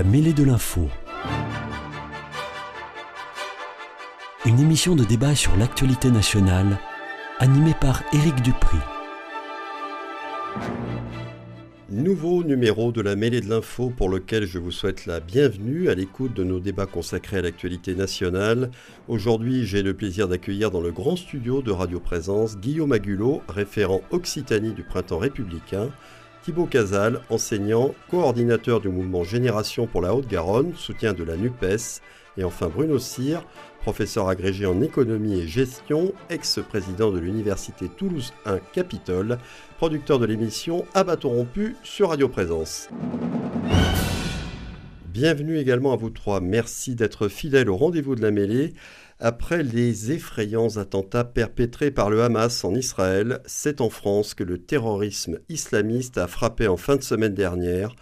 La mêlée de l'info. Une émission de débat sur l'actualité nationale animée par Éric Dupri. Nouveau numéro de la mêlée de l'info pour lequel je vous souhaite la bienvenue à l'écoute de nos débats consacrés à l'actualité nationale. Aujourd'hui, j'ai le plaisir d'accueillir dans le grand studio de Radio Présence Guillaume Agulot, référent Occitanie du Printemps républicain, Thibaut Casal, enseignant, coordinateur du mouvement Génération pour la Haute-Garonne, soutien de la NUPES, et enfin Bruno Cyr, professeur agrégé en économie et gestion, ex-président de l'université Toulouse 1 Capitole, producteur de l'émission À bâton rompu sur Radio Présence. Bienvenue également à vous trois. Merci d'être fidèles au rendez-vous de la mêlée. Après les effrayants attentats perpétrés par le Hamas en Israël, c'est en France que le terrorisme islamiste a frappé en fin de semaine dernière,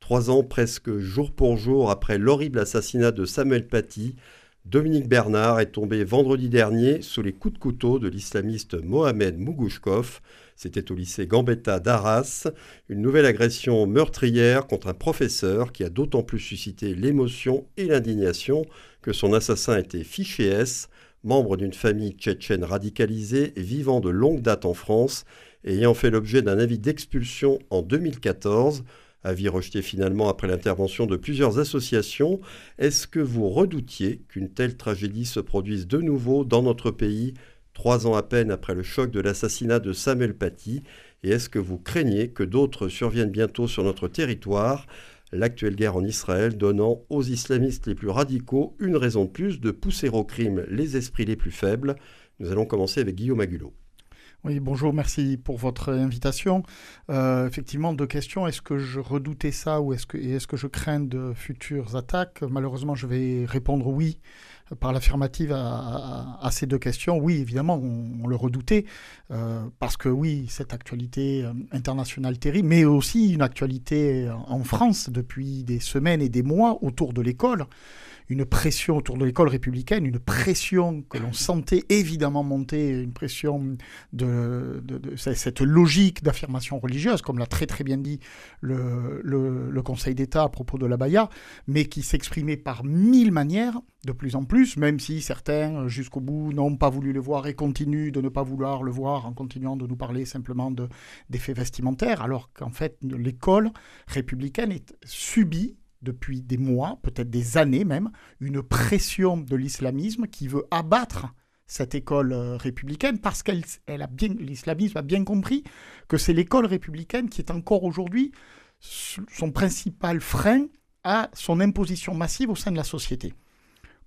trois ans presque jour pour jour après l'horrible assassinat de Samuel Paty. Dominique Bernard est tombé vendredi dernier sous les coups de couteau de l'islamiste Mohamed Mougouchkov. C'était au lycée Gambetta d'Arras, une nouvelle agression meurtrière contre un professeur qui a d'autant plus suscité l'émotion et l'indignation que son assassin était fiché S, membre d'une famille tchétchène radicalisée vivant de longue date en France, ayant fait l'objet d'un avis d'expulsion en 2014, avis rejeté finalement après l'intervention de plusieurs associations. Est-ce que vous redoutiez qu'une telle tragédie se produise de nouveau dans notre pays, trois ans à peine après le choc de l'assassinat de Samuel Paty? Et est-ce que vous craignez que d'autres surviennent bientôt sur notre territoire? L'actuelle guerre en Israël donnant aux islamistes les plus radicaux une raison de plus de pousser au crime les esprits les plus faibles. Nous allons commencer avec Guillaume Agulot. Oui, bonjour, merci pour votre invitation. Euh, effectivement, deux questions. Est-ce que je redoutais ça ou est-ce que, est-ce que je crains de futures attaques? Malheureusement, je vais répondre oui par l'affirmative à, ces deux questions. Oui, évidemment, on, le redoutait, euh, parce que oui, cette actualité euh, internationale terrible, mais aussi une actualité en France depuis des semaines et des mois autour de l'école une pression autour de l'école républicaine, une pression que l'on sentait évidemment monter, une pression de, cette logique d'affirmation religieuse, comme l'a très très bien dit le, le, Conseil d'État à propos de la Baïa, mais qui s'exprimait par mille manières, de plus en plus, même si certains, jusqu'au bout, n'ont pas voulu le voir et continuent de ne pas vouloir le voir en continuant de nous parler simplement d'effets vestimentaires, alors qu'en fait l'école républicaine est subie depuis des mois, peut-être des années même, une pression de l'islamisme qui veut abattre cette école euh, républicaine parce qu'elle l'islamisme a bien compris que c'est l'école républicaine qui est encore aujourd'hui son principal frein à son imposition massive au sein de la société.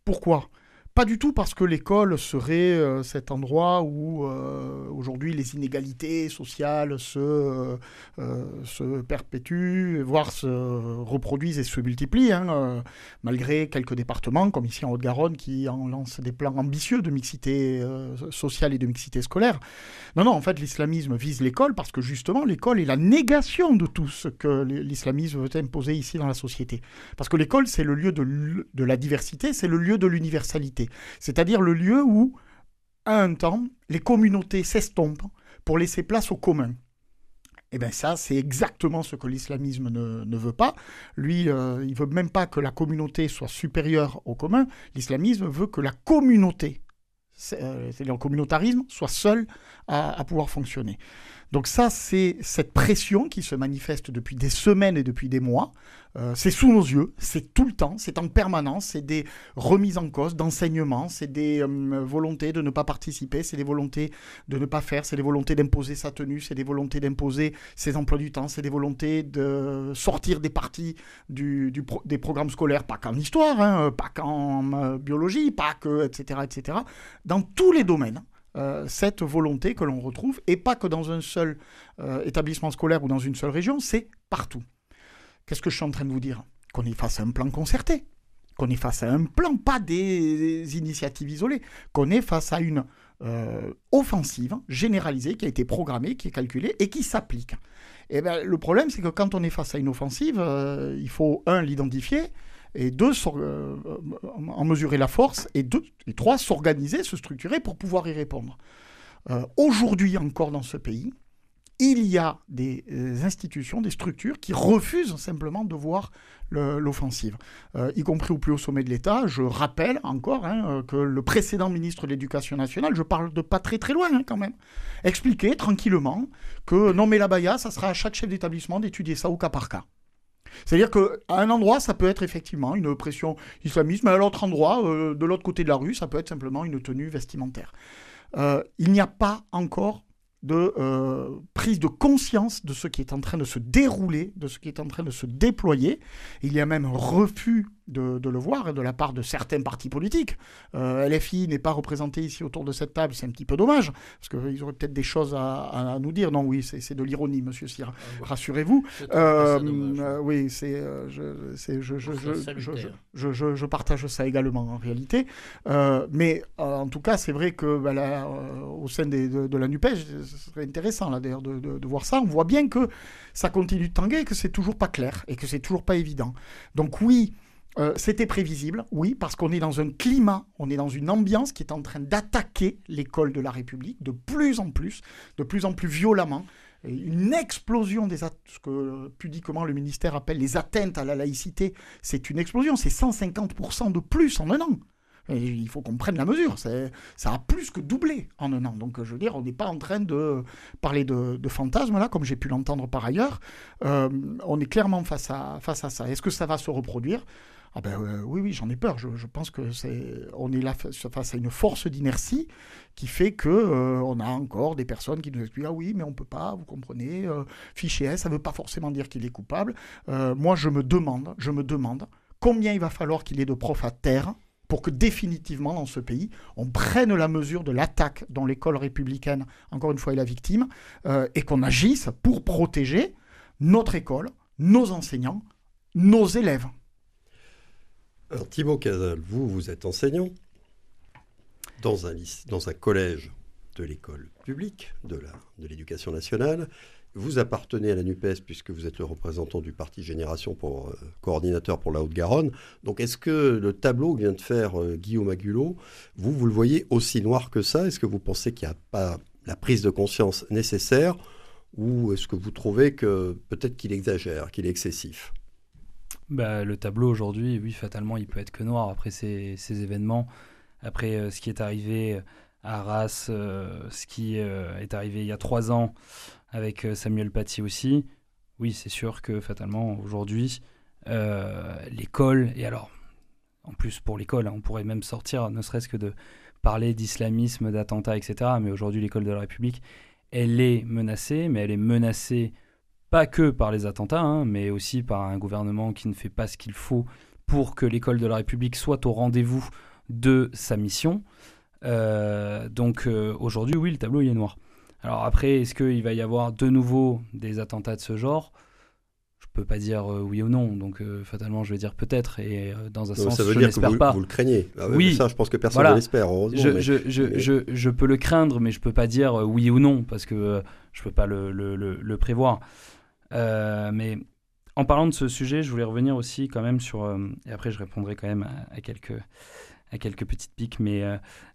Pourquoi? Pas du tout parce que l'école serait euh, cet endroit où euh, aujourd'hui les inégalités sociales se, euh, se perpétuent, voire se reproduisent et se multiplient, hein, malgré quelques départements comme ici en Haute-Garonne qui en lancent des plans ambitieux de mixité sociale et de mixité scolaire. Non, non, en fait l'islamisme vise l'école parce que justement l'école est la négation de tout ce que l'islamisme veut imposer ici dans la société. Parce que l'école c'est le lieu de, de la diversité, c'est le lieu de l'universalité c'est-à-dire le lieu où, à un temps, les communautés s'estompent pour laisser place au commun. Eh bien ça, c'est exactement ce que l'islamisme ne, veut pas. Lui, euh, il veut même pas que la communauté soit supérieure au commun. L'islamisme veut que la communauté, euh, c'est-à-dire le communautarisme, soit seul à pouvoir fonctionner. Donc ça, c'est cette pression qui se manifeste depuis des semaines et depuis des mois. Euh, c'est sous nos yeux, c'est tout le temps, c'est en permanence, c'est des remises en cause d'enseignement, c'est des euh, volontés de ne pas participer, c'est des volontés de ne pas faire, c'est des volontés d'imposer sa tenue, c'est des volontés d'imposer ses emplois du temps, c'est des volontés de sortir des parties du, des programmes scolaires, pas qu'en histoire, hein, pas qu'en euh, biologie, pas que, etc., etc., dans tous les domaines. Euh, cette volonté que l'on retrouve, et pas que dans un seul euh, établissement scolaire ou dans une seule région, c'est partout. Qu'est-ce que je suis en train de vous dire? Qu'on est face à un plan concerté, qu'on est face à un plan, pas des, initiatives isolées, qu'on est face à une euh, offensive généralisée qui a été programmée, qui est calculée et qui s'applique. Et eh ben, le problème, c'est que quand on est face à une offensive, il faut, un, l'identifier, et deux, euh, en mesurer la force, et, deux, et trois, s'organiser, se structurer pour pouvoir y répondre. Euh, aujourd'hui encore dans ce pays, il y a des euh, institutions, des structures qui refusent simplement de voir l'offensive, y compris au plus haut sommet de l'État. Je rappelle encore hein, que le précédent ministre de l'Éducation nationale, je parle de pas très très loin hein, quand même, expliquait tranquillement que non mais la BAYA, ça sera à chaque chef d'établissement d'étudier ça au cas par cas. C'est-à-dire qu'à un endroit, ça peut être effectivement une pression islamiste, mais à l'autre endroit, euh, de l'autre côté de la rue, ça peut être simplement une tenue vestimentaire. Euh, il n'y a pas encore de euh, prise de conscience de ce qui est en train de se dérouler, de ce qui est en train de se déployer. Il y a même un refus de, le voir de la part de certains partis politiques. Euh, LFI n'est pas représenté ici autour de cette table, c'est un petit peu dommage, parce qu'ils auraient peut-être des choses à, nous dire. Non, oui, c'est de l'ironie, monsieur Sire. Ah Rassurez-vous. Euh, oui, c'est, euh, je, je, je, je, je, partage ça également en réalité. mais en tout cas, c'est vrai que bah, au sein de, de, la NUPES, ce serait intéressant là, d'ailleurs de, de, voir ça. On voit bien que ça continue de tanguer et que c'est toujours pas clair et que c'est toujours pas évident. Donc oui, euh, c'était prévisible, oui, parce qu'on est dans un climat, on est dans une ambiance qui est en train d'attaquer l'école de la République de plus en plus, de plus en plus violemment. une explosion des ce que pudiquement le ministère appelle les atteintes à la laïcité, c'est une explosion, c'est 150% de plus en un an. Il faut qu'on prenne la mesure. Ça a plus que doublé en un an. Donc, je veux dire, on n'est pas en train de parler de, de fantasmes, là, comme j'ai pu l'entendre par ailleurs. Euh, on est clairement face à ça. Est-ce que ça va se reproduire? Ah ben euh, oui, oui, j'en ai peur. Je, pense que c'est, on est là face à une force d'inertie qui fait que euh, on a encore des personnes qui nous expliquent ah oui, mais on peut pas, vous comprenez, euh, fichier S, ça veut pas forcément dire qu'il est coupable. moi, je me demande, je me demande combien il va falloir qu'il y ait de profs à terre pour que définitivement dans ce pays, on prenne la mesure de l'attaque dont l'école républicaine, encore une fois, est la victime, et qu'on agisse pour protéger notre école, nos enseignants, nos élèves. Alors Thibaut Casal, vous, vous êtes enseignant dans un, collège de l'école publique de l'éducation nationale. Vous appartenez à la NUPES puisque vous êtes le représentant du parti Génération pour euh, coordinateur pour la Haute-Garonne. Donc est-ce que le tableau que vient de faire euh, Guillaume Agulot, vous, vous le voyez aussi noir que ça? Est-ce que vous pensez qu'il n'y a pas la prise de conscience nécessaire? Ou est-ce que vous trouvez que peut-être qu'il exagère, qu'il est excessif? Bah, Le tableau aujourd'hui, oui, fatalement, il peut être que noir après ces, événements, après euh, ce qui est arrivé à Arras, euh, ce qui euh, est arrivé il y a trois ans avec Samuel Paty aussi. Oui, c'est sûr que fatalement, aujourd'hui, l'école, et alors, en plus pour l'école, hein, on pourrait même sortir, ne serait-ce que de parler d'islamisme, d'attentats, etc. Mais aujourd'hui, l'école de la République, elle est menacée, mais elle est menacée pas que par les attentats, hein, mais aussi par un gouvernement qui ne fait pas ce qu'il faut pour que l'école de la République soit au rendez-vous de sa mission. donc aujourd'hui, oui, le tableau il est noir. Alors après, est-ce qu'il va y avoir de nouveau des attentats de ce genre? Je peux pas dire oui ou non, donc fatalement je vais dire peut-être, et dans un sens je n'espère pas. Vous le craignez. Ah oui, ça je pense que personne ne l'espère, Je, je, je, je, peux le craindre, mais je peux pas dire oui ou non, parce que je peux pas le, le, le, prévoir. Mais en parlant de ce sujet, je voulais revenir aussi quand même sur, et après je répondrai quand même à, quelques, à quelques petites piques, mais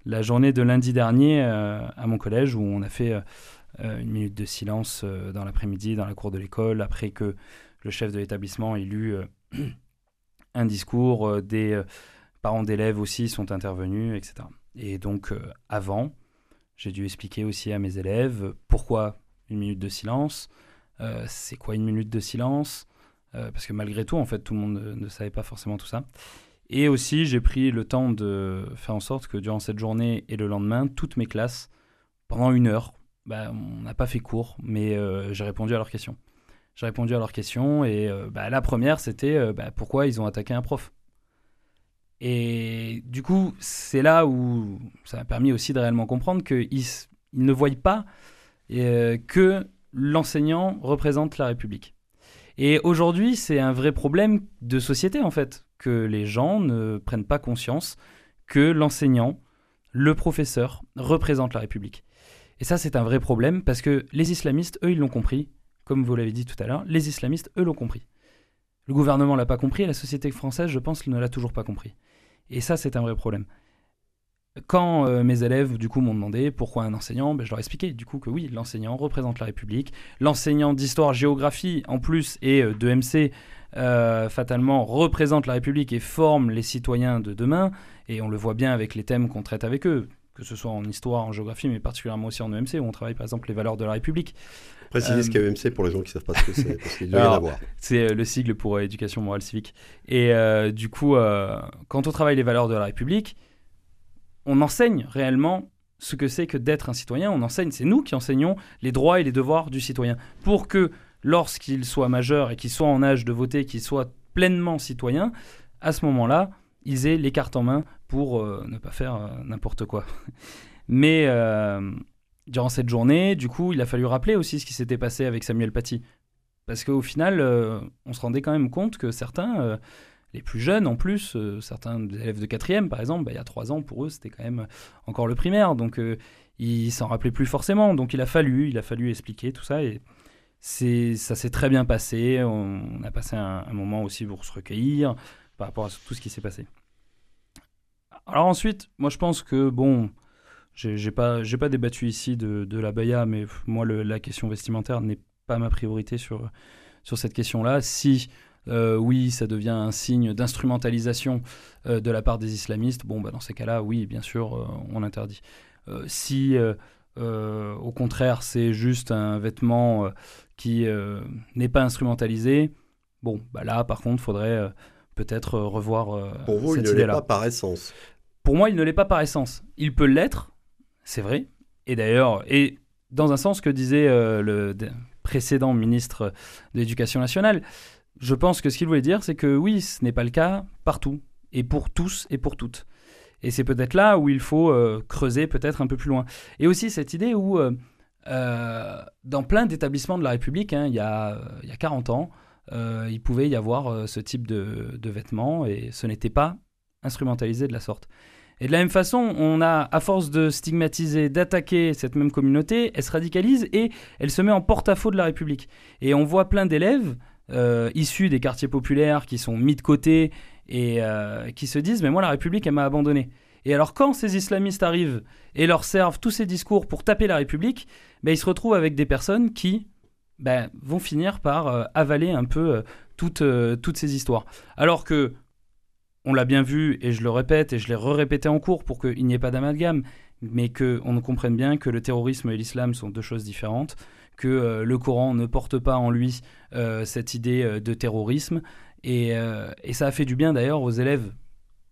la journée de lundi dernier à mon collège où on a fait une minute de silence dans l'après-midi dans la cour de l'école après que le chef de l'établissement ait lu euh, un discours, euh, des euh, parents d'élèves aussi sont intervenus, etc. Et donc, avant, j'ai dû expliquer aussi à mes élèves pourquoi une minute de silence, c'est quoi une minute de silence, parce que malgré tout, en fait, tout le monde ne, savait pas forcément tout ça. Et aussi, j'ai pris le temps de faire en sorte que durant cette journée et le lendemain, toutes mes classes, pendant une heure, bah, on n'a pas fait cours, mais j'ai répondu à leurs questions. J'ai répondu à leurs questions et euh, bah, la première, c'était euh, bah, pourquoi ils ont attaqué un prof? Et du coup, c'est là où ça m'a permis aussi de réellement comprendre qu'ils ils ne voient pas euh, que l'enseignant représente la République. Et aujourd'hui, c'est un vrai problème de société, en fait, que les gens ne prennent pas conscience que l'enseignant, le professeur, représente la République. Et ça, c'est un vrai problème parce que les islamistes, eux, ils l'ont compris comme vous l'avez dit tout à l'heure, les islamistes, eux, l'ont compris. Le gouvernement l'a pas compris et la société française, je pense, ne l'a toujours pas compris. Et ça, c'est un vrai problème. Quand euh, mes élèves, du coup, m'ont demandé pourquoi un enseignant, ben, je leur ai expliqué, du coup, que oui, l'enseignant représente la République. L'enseignant d'histoire-géographie, en plus, et euh, de MC, euh, fatalement, représente la République et forme les citoyens de demain. Et on le voit bien avec les thèmes qu'on traite avec eux, que ce soit en histoire, en géographie, mais particulièrement aussi en EMC, où on travaille, par exemple, les valeurs de la République. Précisez ce qu'est EMC pour les gens qui ne savent pas ce que c'est, parce qu'il doit y en avoir. C'est euh, le sigle pour euh, éducation morale civique. Et euh, du coup, quand on travaille les valeurs de la République, on enseigne réellement ce que c'est que d'être un citoyen. On enseigne, c'est nous qui enseignons les droits et les devoirs du citoyen. Pour que lorsqu'il soit majeur et qu'il soit en âge de voter, qu'il soit pleinement citoyen, à ce moment-là, ils aient les cartes en main pour ne pas faire n'importe quoi. Mais durant cette journée, du coup, il a fallu rappeler aussi ce qui s'était passé avec Samuel Paty. Parce qu'au final, euh, on se rendait quand même compte que certains, euh, les plus jeunes en plus, euh, certains élèves de quatrième par exemple, bah, il y a trois ans, pour eux, c'était quand même encore le primaire. Donc, ils s'en rappelaient plus forcément. Donc, il a fallu, il a fallu expliquer tout ça. Et ça s'est très bien passé. On, a passé un, moment aussi pour se recueillir par rapport à tout ce qui s'est passé. Alors ensuite, moi je pense que, bon, j'ai pas, pas débattu ici de, de la Baya, mais moi, la question vestimentaire n'est pas ma priorité sur, sur cette question-là. Si euh, oui, ça devient un signe d'instrumentalisation euh, de la part des islamistes, bon, bah, dans ces cas-là, oui, bien sûr, euh, on interdit. si, au contraire, c'est juste un vêtement qui n'est pas instrumentalisé, bon, bah, là, par contre, il faudrait peut-être revoir Pour vous, il ne l'est pas par essence Pour moi, il ne l'est pas par essence. Il peut l'être, c'est vrai. Et d'ailleurs, et dans un sens que disait le précédent ministre de l'Éducation nationale, je pense que ce qu'il voulait dire, c'est que oui, ce n'est pas le cas partout, et pour tous et pour toutes. Et c'est peut-être là où il faut euh, creuser peut-être un peu plus loin. Et aussi cette idée où, euh, dans plein d'établissements de la République, hein, il, y a, il y a 40 ans, il pouvait y avoir ce type de, de vêtements, et ce n'était pas instrumentalisé de la sorte. Et de la même façon, on a, à force de stigmatiser, d'attaquer cette même communauté, elle se radicalise et elle se met en porte-à-faux de la République. Et on voit plein d'élèves euh, issus des quartiers populaires qui sont mis de côté et euh, qui se disent Mais moi, la République, elle m'a abandonné. Et alors, quand ces islamistes arrivent et leur servent tous ces discours pour taper la République, ben, ils se retrouvent avec des personnes qui ben, vont finir par euh, avaler un peu toutes, toutes ces histoires. Alors que on l'a bien vu, et je le répète, et je l'ai re-répété en cours pour qu'il n'y ait pas d'amalgame, mais qu'on comprenne bien que le terrorisme et l'islam sont deux choses différentes, que euh, le Coran ne porte pas en lui euh, cette idée euh, de terrorisme, et, ça a fait du bien d'ailleurs aux élèves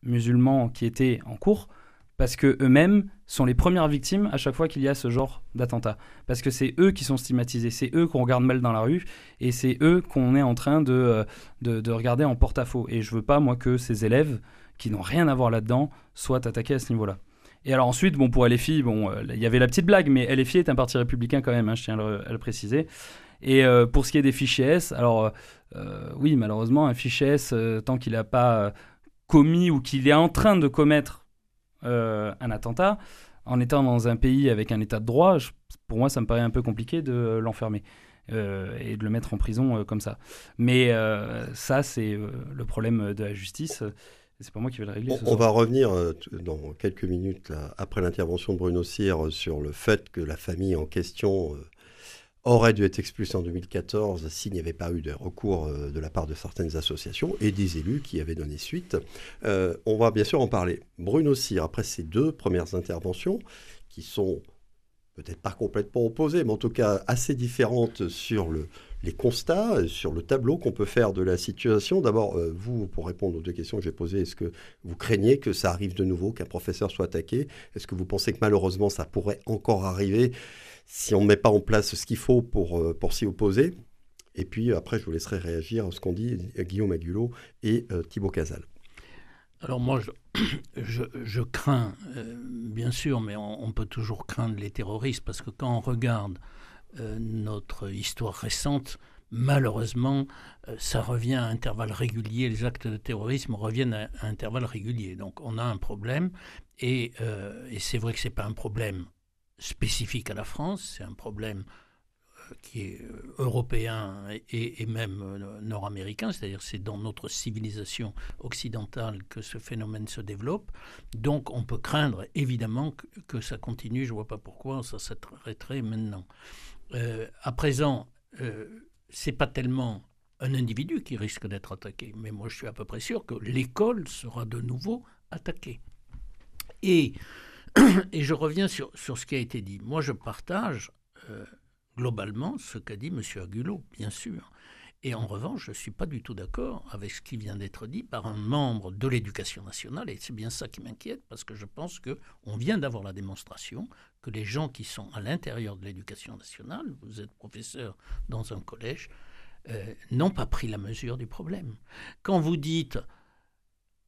musulmans qui étaient en cours, parce que eux-mêmes sont les premières victimes à chaque fois qu'il y a ce genre d'attentat. Parce que c'est eux qui sont stigmatisés, c'est eux qu'on regarde mal dans la rue, et c'est eux qu'on est en train de, euh, de, regarder en porte-à-faux. Et je veux pas, moi, que ces élèves qui n'ont rien à voir là-dedans soient attaqués à ce niveau-là. Et alors ensuite, bon, pour LFI, bon, il y avait la petite blague, mais LFI est un parti républicain quand même, hein, je tiens à le, préciser. Et pour ce qui est des fichiers S, alors oui, malheureusement, un fichier S, tant qu'il n'a pas commis ou qu'il est en train de commettre un attentat, en étant dans un pays avec un état de droit, pour moi, ça me paraît un peu compliqué de l'enfermer. Euh, et de le mettre en prison euh, comme ça. Mais euh, ça, c'est le problème de la justice. C'est pas moi qui vais le régler. On, va revenir dans quelques minutes après l'intervention de Bruno Cyr sur le fait que la famille en question aurait dû être expulsée en 2014 s'il n'y avait pas eu de recours de la part de certaines associations et des élus qui avaient donné suite. on va bien sûr en parler. Bruno Cyr, après ces deux premières interventions, qui sont peut-être pas complètement opposées, mais en tout cas assez différentes sur le, les constats, sur le tableau qu'on peut faire de la situation. D'abord, euh, vous, pour répondre aux deux questions que j'ai posées, est-ce que vous craignez que ça arrive de nouveau, qu'un professeur soit attaqué? Est-ce que vous pensez que malheureusement ça pourrait encore arriver si on ne met pas en place ce qu'il faut pour, euh, pour s'y opposer? Et puis après, je vous laisserai réagir à ce qu'ont dit Guillaume Agulot et euh, Thibaut Casal. Alors moi, je, crains, euh, bien sûr, mais on, peut toujours craindre les terroristes, parce que quand on regarde euh, notre histoire récente, malheureusement, euh, ça revient à intervalles réguliers, les actes de terrorisme reviennent à, intervalles réguliers. Donc on a un problème, et, et c'est vrai que ce n'est pas un problème spécifique à la France, c'est un problème qui est euh, européen et, même euh, nord-américain, c'est-à-dire c'est dans notre civilisation occidentale que ce phénomène se développe. Donc on peut craindre évidemment que, ça continue, je ne vois pas pourquoi ça s'arrêterait maintenant. Euh, à présent, euh, c'est pas tellement un individu qui risque d'être attaqué, mais moi je suis à peu près sûr que l'école sera de nouveau attaquée. Et, je reviens sur, sur ce qui a été dit. Moi je partage globalement ce qu'a dit M. Agulot, bien sûr. Et en revanche, je ne suis pas du tout d'accord avec ce qui vient d'être dit par un membre de l'éducation nationale, et c'est bien ça qui m'inquiète, parce que je pense qu'on vient d'avoir la démonstration que les gens qui sont à l'intérieur de l'éducation nationale, vous êtes professeur dans un collège, euh, n'ont pas pris la mesure du problème. Quand vous dites,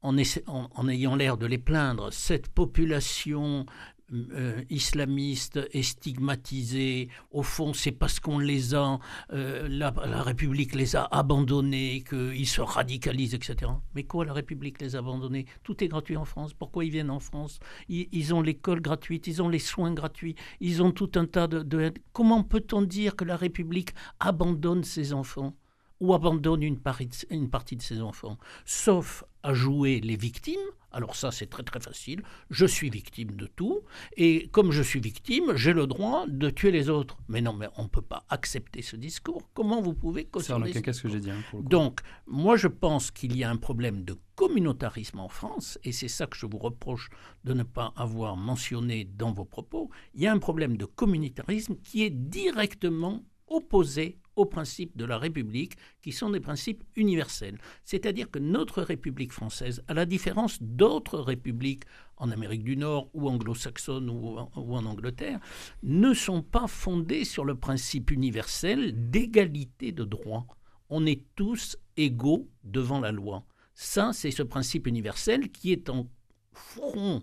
en, en ayant l'air de les plaindre, cette population euh, islamistes et stigmatisés. Au fond, c'est parce qu'on les a, euh, la, République les a abandonnés, qu'ils se radicalisent, etc. Mais quoi, la République les a abandonnés? Tout est gratuit en France. Pourquoi ils viennent en France? Ils, ont l'école gratuite, ils ont les soins gratuits, ils ont tout un tas de... de... Comment peut-on dire que la République abandonne ses enfants? Ou abandonne une partie, une partie de ses enfants, sauf à jouer les victimes. Alors ça, c'est très très facile. Je suis victime de tout, et comme je suis victime, j'ai le droit de tuer les autres. Mais non, mais on ne peut pas accepter ce discours. Comment vous pouvez cautionner C'est ce que j'ai dit. Hein, Donc, moi, je pense qu'il y a un problème de communautarisme en France, et c'est ça que je vous reproche de ne pas avoir mentionné dans vos propos. Il y a un problème de communautarisme qui est directement opposé aux principes de la République, qui sont des principes universels. C'est-à-dire que notre République française, à la différence d'autres républiques en Amérique du Nord ou anglo-saxonnes ou, ou, en Angleterre, ne sont pas fondées sur le principe universel d'égalité de droit. On est tous égaux devant la loi. Ça, c'est ce principe universel qui est en front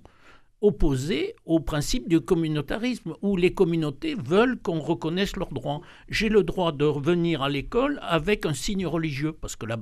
opposé au principe du communautarisme, où les communautés veulent qu'on reconnaisse leurs droits. J'ai le droit de revenir à l'école avec un signe religieux, parce que la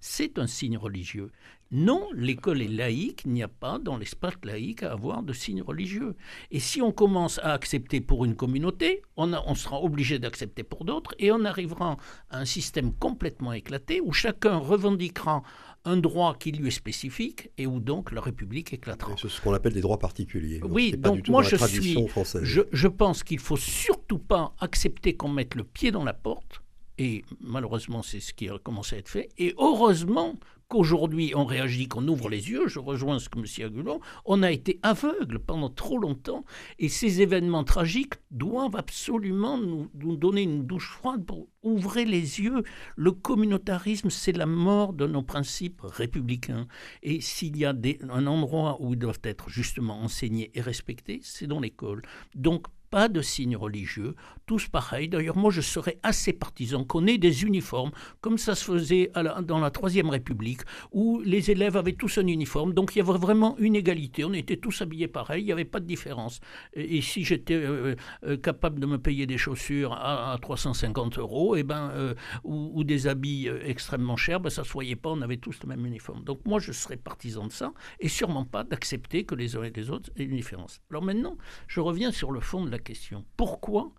c'est un signe religieux. Non, l'école est laïque, il n'y a pas dans l'espace laïque à avoir de signe religieux. Et si on commence à accepter pour une communauté, on sera obligé d'accepter pour d'autres, et on arrivera à un système complètement éclaté où chacun revendiquera un droit qui lui est spécifique et où donc la République éclatera. C'est ce qu'on appelle des droits particuliers. Oui, donc moi je suis, je, je pense qu'il faut surtout pas accepter qu'on mette le pied dans la porte. Et malheureusement, c'est ce qui a commencé à être fait. Et heureusement qu'aujourd'hui on réagit, qu'on ouvre les yeux, je rejoins ce que M. Agulon, on a été aveugle pendant trop longtemps et ces événements tragiques doivent absolument nous, donner une douche froide pour ouvrir les yeux. Le communautarisme, c'est la mort de nos principes républicains. Et s'il y a un endroit où ils doivent être justement enseignés et respectés, c'est dans l'école. Donc pas de signes religieux, tous pareils. D'ailleurs, moi, je serais assez partisan qu'on ait des uniformes, comme ça se faisait dans la Troisième République, où les élèves avaient tous un uniforme. Donc, il y avait vraiment une égalité. On était tous habillés pareil, il n'y avait pas de différence. Et, si j'étais euh, euh, capable de me payer des chaussures à, 350 euros, et eh ben, euh, ou, des habits extrêmement chers, ben, ça ne se voyait pas, on avait tous le même uniforme. Donc, moi, je serais partisan de ça, et sûrement pas d'accepter que les uns et les autres aient une différence. Alors maintenant, je reviens sur le fond de la question. Pourquoi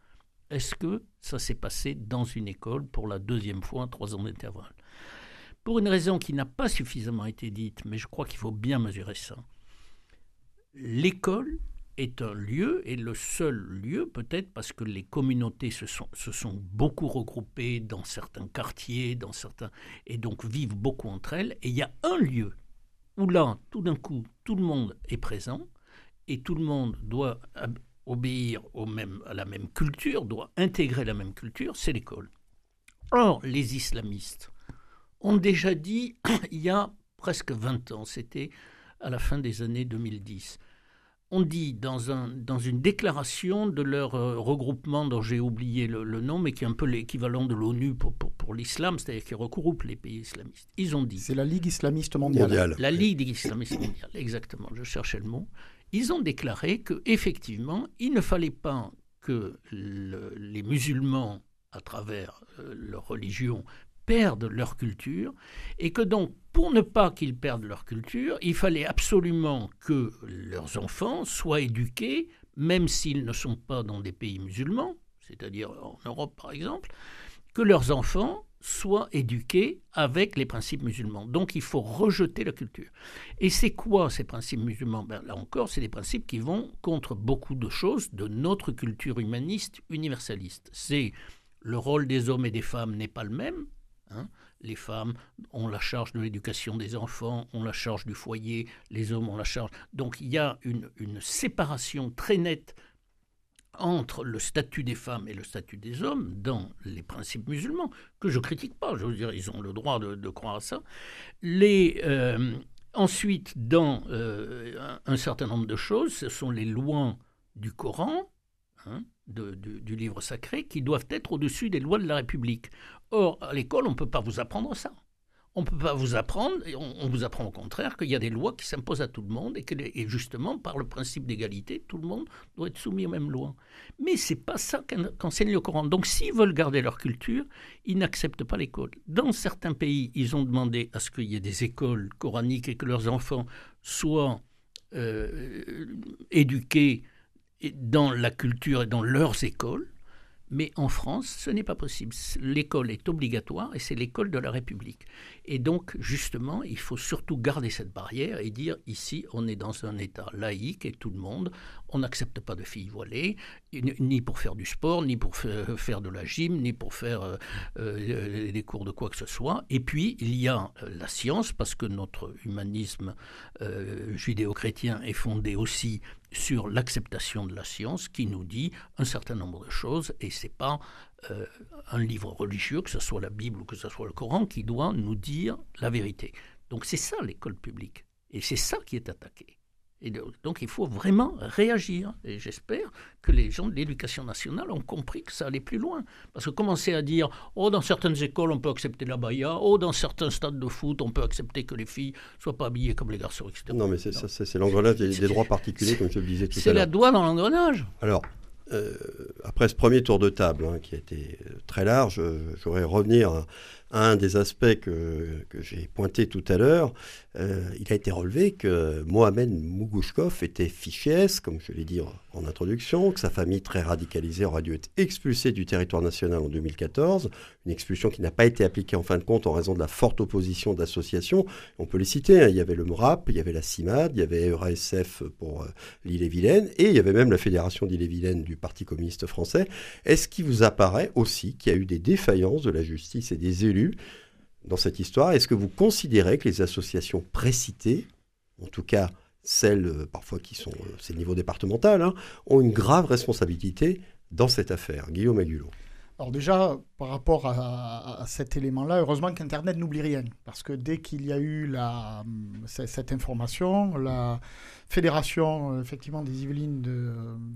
est-ce que ça s'est passé dans une école pour la deuxième fois en trois ans d'intervalle? Pour une raison qui n'a pas suffisamment été dite, mais je crois qu'il faut bien mesurer ça. L'école est un lieu, et le seul lieu peut-être parce que les communautés se sont, se sont beaucoup regroupées dans certains quartiers, dans certains, et donc vivent beaucoup entre elles, et il y a un lieu où là, tout d'un coup, tout le monde est présent, et tout le monde doit obéir au même, à la même culture, doit intégrer la même culture, c'est l'école. Or, les islamistes ont déjà dit, il y a presque 20 ans, c'était à la fin des années 2010, on dit dans, un, dans une déclaration de leur euh, regroupement dont j'ai oublié le, nom, mais qui est un peu l'équivalent de l'ONU pour, pour, l'islam, c'est-à-dire qui regroupe les pays islamistes. Ils ont dit. C'est la Ligue islamiste mondiale. La Ligue islamiste mondiale, exactement. Je cherchais le mot ils ont déclaré que effectivement, il ne fallait pas que les musulmans, à travers euh, leur religion, perdent leur culture, et que donc, pour ne pas qu'ils perdent leur culture, il fallait absolument que leurs enfants soient éduqués, même s'ils ne sont pas dans des pays musulmans, c'est-à-dire en Europe par exemple, que leurs enfants soient éduqués avec les principes musulmans. Donc il faut rejeter la culture. Et c'est quoi ces principes musulmans? Ben, Là encore, c'est des principes qui vont contre beaucoup de choses de notre culture humaniste universaliste. C'est le rôle des hommes et des femmes n'est pas le même. Hein. les femmes ont la charge de l'éducation des enfants, ont la charge du foyer, les hommes ont la charge. Donc il y a une séparation très nette entre le statut des femmes et le statut des hommes dans les principes musulmans, que je critique pas, je veux dire, ils ont le droit de, croire à ça. Les, euh, ensuite, dans euh, un, certain nombre de choses, ce sont les lois du Coran, hein, du livre sacré, qui doivent être au-dessus des lois de la République. Or, à l'école, on ne peut pas vous apprendre ça on ne peut pas vous apprendre, on, vous apprend au contraire qu'il y a des lois qui s'imposent à tout le monde et que justement, par le principe d'égalité, tout le monde doit être soumis aux mêmes lois. Mais c'est pas ça qu'enseigne le Coran. Donc s'ils veulent garder leur culture, ils n'acceptent pas l'école. Dans certains pays, ils ont demandé à ce qu'il y ait des écoles coraniques et que leurs enfants soient euh, éduqués dans la culture et dans leurs écoles. Mais en France, ce n'est pas possible. L'école est obligatoire et c'est l'école de la République. Et donc, justement, il faut surtout garder cette barrière et dire ici, on est dans un État laïque et tout le monde, on n'accepte pas de filles voilées, ni pour faire du sport, ni pour faire de la gym, ni pour faire euh, euh, des cours de quoi que ce soit. Et puis, il y a euh, la science, parce que notre humanisme judéo-chrétien est fondé aussi sur l'acceptation de la science qui nous dit un certain nombre de choses et c'est pas euh, un livre religieux, que ce soit la Bible ou que ce soit le Coran, qui doit nous dire la vérité. Donc c'est ça l'école publique. Et c'est ça qui est attaqué. Et donc il faut vraiment réagir. Et j'espère que les gens de l'éducation nationale ont compris que ça allait plus loin. Parce que commencer à dire, oh, dans certaines écoles, on peut accepter la baya, oh, dans certains stades de foot, on peut accepter que les filles soient pas habillées comme les garçons, etc. Non, mais c'est l'engrenage des, des, droits particuliers, comme je le disais tout à l'heure. C'est la doigt dans l'engrenage. Alors, après ce premier tour de table, hein, qui a été très large, euh, j'aurais revenir à, un des aspects que, j'ai pointé tout à l'heure, euh, il a été relevé que Mohamed Mougouchkov était fiché comme je l'ai dit en introduction, que sa famille très radicalisée aurait dû être expulsée du territoire national en 2014, une expulsion qui n'a pas été appliquée en fin de compte en raison de la forte opposition d'associations. On peut les citer, hein. il y avait le MRAP, il y avait la CIMAD, il y avait ERASF pour euh, l'île-et-Vilaine, et il y avait même la Fédération d'île-et-Vilaine du Parti communiste français. Est-ce qu'il vous apparaît aussi qu'il y a eu des défaillances de la justice et des élus dans cette histoire Est-ce que vous considérez que les associations précitées, en tout cas celles euh, parfois qui sont, euh, c'est niveau départemental, hein, ont une grave responsabilité dans cette affaire? Guillaume Agulot. Alors déjà, par rapport à, cet élément-là. Heureusement qu'Internet n'oublie rien, parce que dès qu'il y a eu la, cette information, la fédération euh, effectivement des Yvelines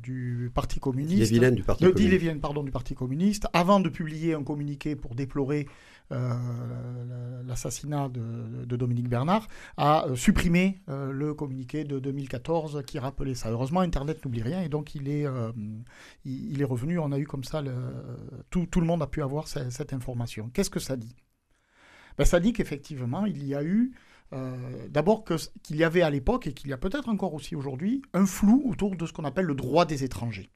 du Parti communiste, des du Parti communiste. pardon, du Parti communiste, avant de publier un communiqué pour déplorer euh, l'assassinat de, Dominique Bernard, a euh, supprimé euh, le communiqué de 2014 qui rappelait ça. Heureusement, Internet n'oublie rien et donc il est, il, est revenu. On a eu comme ça, tout, le monde a pu avoir cette, information. Qu'est-ce que ça dit? Ben, Ça dit qu'effectivement, il y a eu d'abord qu'il y avait à l'époque, et qu'il y a peut-être encore aussi aujourd'hui, un flou autour de ce qu'on appelle le droit des étrangers.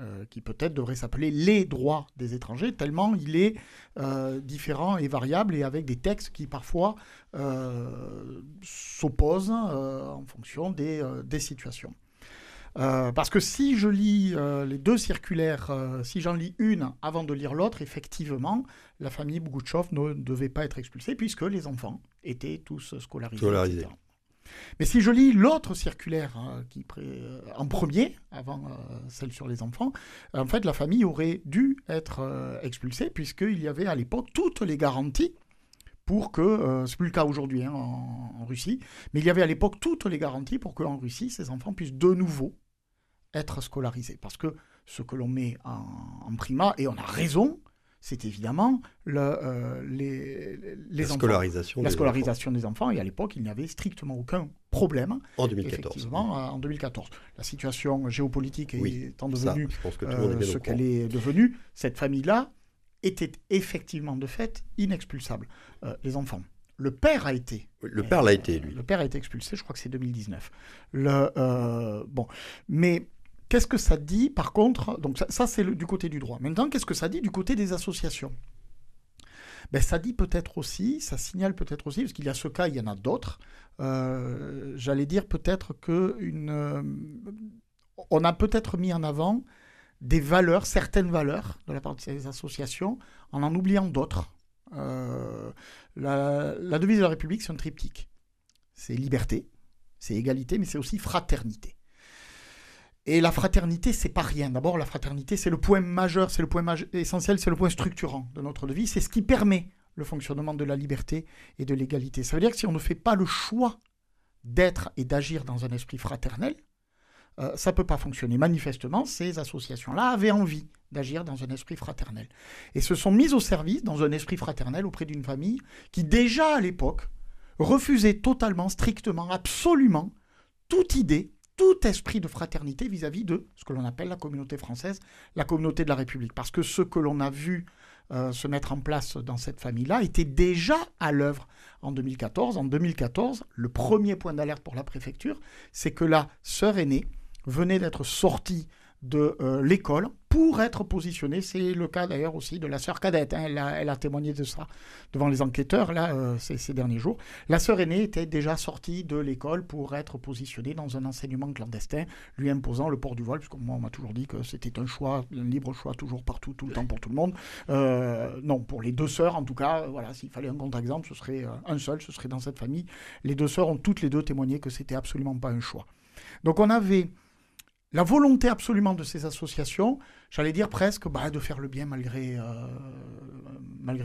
Euh, qui peut-être devrait s'appeler les droits des étrangers, tellement il est euh, différent et variable et avec des textes qui parfois euh, s'opposent en fonction des, des situations. parce que si je lis les deux circulaires, si j'en lis une avant de lire l'autre, effectivement, la famille Bougouchov ne devait pas être expulsée puisque les enfants étaient tous scolarisés. scolarisés. Mais si je lis l'autre circulaire hein, qui euh, en premier, avant euh, celle sur les enfants, en fait, la famille aurait dû être euh, expulsée puisqu'il y avait à l'époque toutes les garanties pour que, c'est plus le cas aujourd'hui hein, en, Russie, mais il y avait à l'époque toutes les garanties pour qu'en Russie, ces enfants puissent de nouveau être scolarisés. Parce que ce que l'on met en, en prima, et on a raison, c'est évidemment le, euh, les, les, la scolarisation, la des, scolarisation enfants. des enfants. Et à l'époque, il n'y avait strictement aucun problème. En 2014. Effectivement, en 2014. La situation géopolitique étant devenue euh, ce qu'elle est devenue, cette famille-là était effectivement de fait inexpulsable. Euh, les enfants. Le père a été. le père l'a été, lui. Le père a été expulsé, je crois que c'est 2019. Le, bon, mais Qu'est-ce que ça dit, par contre Donc ça, c'est du côté du droit. Maintenant, qu'est-ce que ça dit du côté des associations? Ben, ça dit peut-être aussi, ça signale peut-être aussi, parce qu'il y a ce cas, il y en a d'autres. Euh, j'allais dire peut-être que euh, on a peut-être mis en avant des valeurs, certaines valeurs de la part de ces associations, en en oubliant d'autres. Euh, la, la devise de la République, c'est un triptyque. C'est liberté, c'est égalité, mais c'est aussi fraternité. Et la fraternité, c'est pas rien. D'abord, la fraternité, c'est le point majeur, c'est le point essentiel, c'est le point structurant de notre vie. C'est ce qui permet le fonctionnement de la liberté et de l'égalité. Ça veut dire que si on ne fait pas le choix d'être et d'agir dans un esprit fraternel, euh, ça ne peut pas fonctionner. Manifestement, ces associations-là avaient envie d'agir dans un esprit fraternel. Et se sont mises au service, dans un esprit fraternel, auprès d'une famille qui, déjà à l'époque, refusait totalement, strictement, absolument toute idée tout esprit de fraternité vis-à-vis de ce que l'on appelle la communauté française, la communauté de la République. Parce que ce que l'on a vu euh, se mettre en place dans cette famille-là était déjà à l'œuvre en 2014. En 2014, le premier point d'alerte pour la préfecture, c'est que la sœur aînée venait d'être sortie de euh, l'école pour être positionnée. C'est le cas d'ailleurs aussi de la sœur cadette. Hein. Elle, a, témoigné de ça devant les enquêteurs là euh, ces, derniers jours. La sœur aînée était déjà sortie de l'école pour être positionnée dans un enseignement clandestin, lui imposant le port du voile, puisque moi on m'a toujours dit que c'était un choix, un libre choix toujours partout, tout le temps pour tout le monde. Euh, non, pour les deux sœurs en tout cas, voilà, s'il fallait un contre-exemple, ce serait un seul, ce serait dans cette famille. Les deux sœurs ont toutes les deux témoigné que c'était absolument pas un choix. Donc on avait la volonté absolument de ces associations, j'allais dire presque, bah, de faire le bien malgré, euh,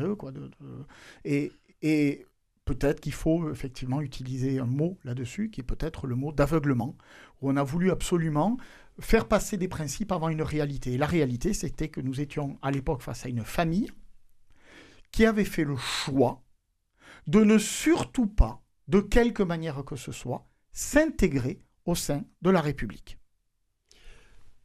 eux. Et, peut-être qu'il faut effectivement utiliser un mot là-dessus, qui est peut-être le mot d'aveuglement, où on a voulu absolument faire passer des principes avant une réalité. La réalité, c'était que nous étions à l'époque face à une famille qui avait fait le choix de ne surtout pas, de quelque manière que ce soit, s'intégrer au sein de la République.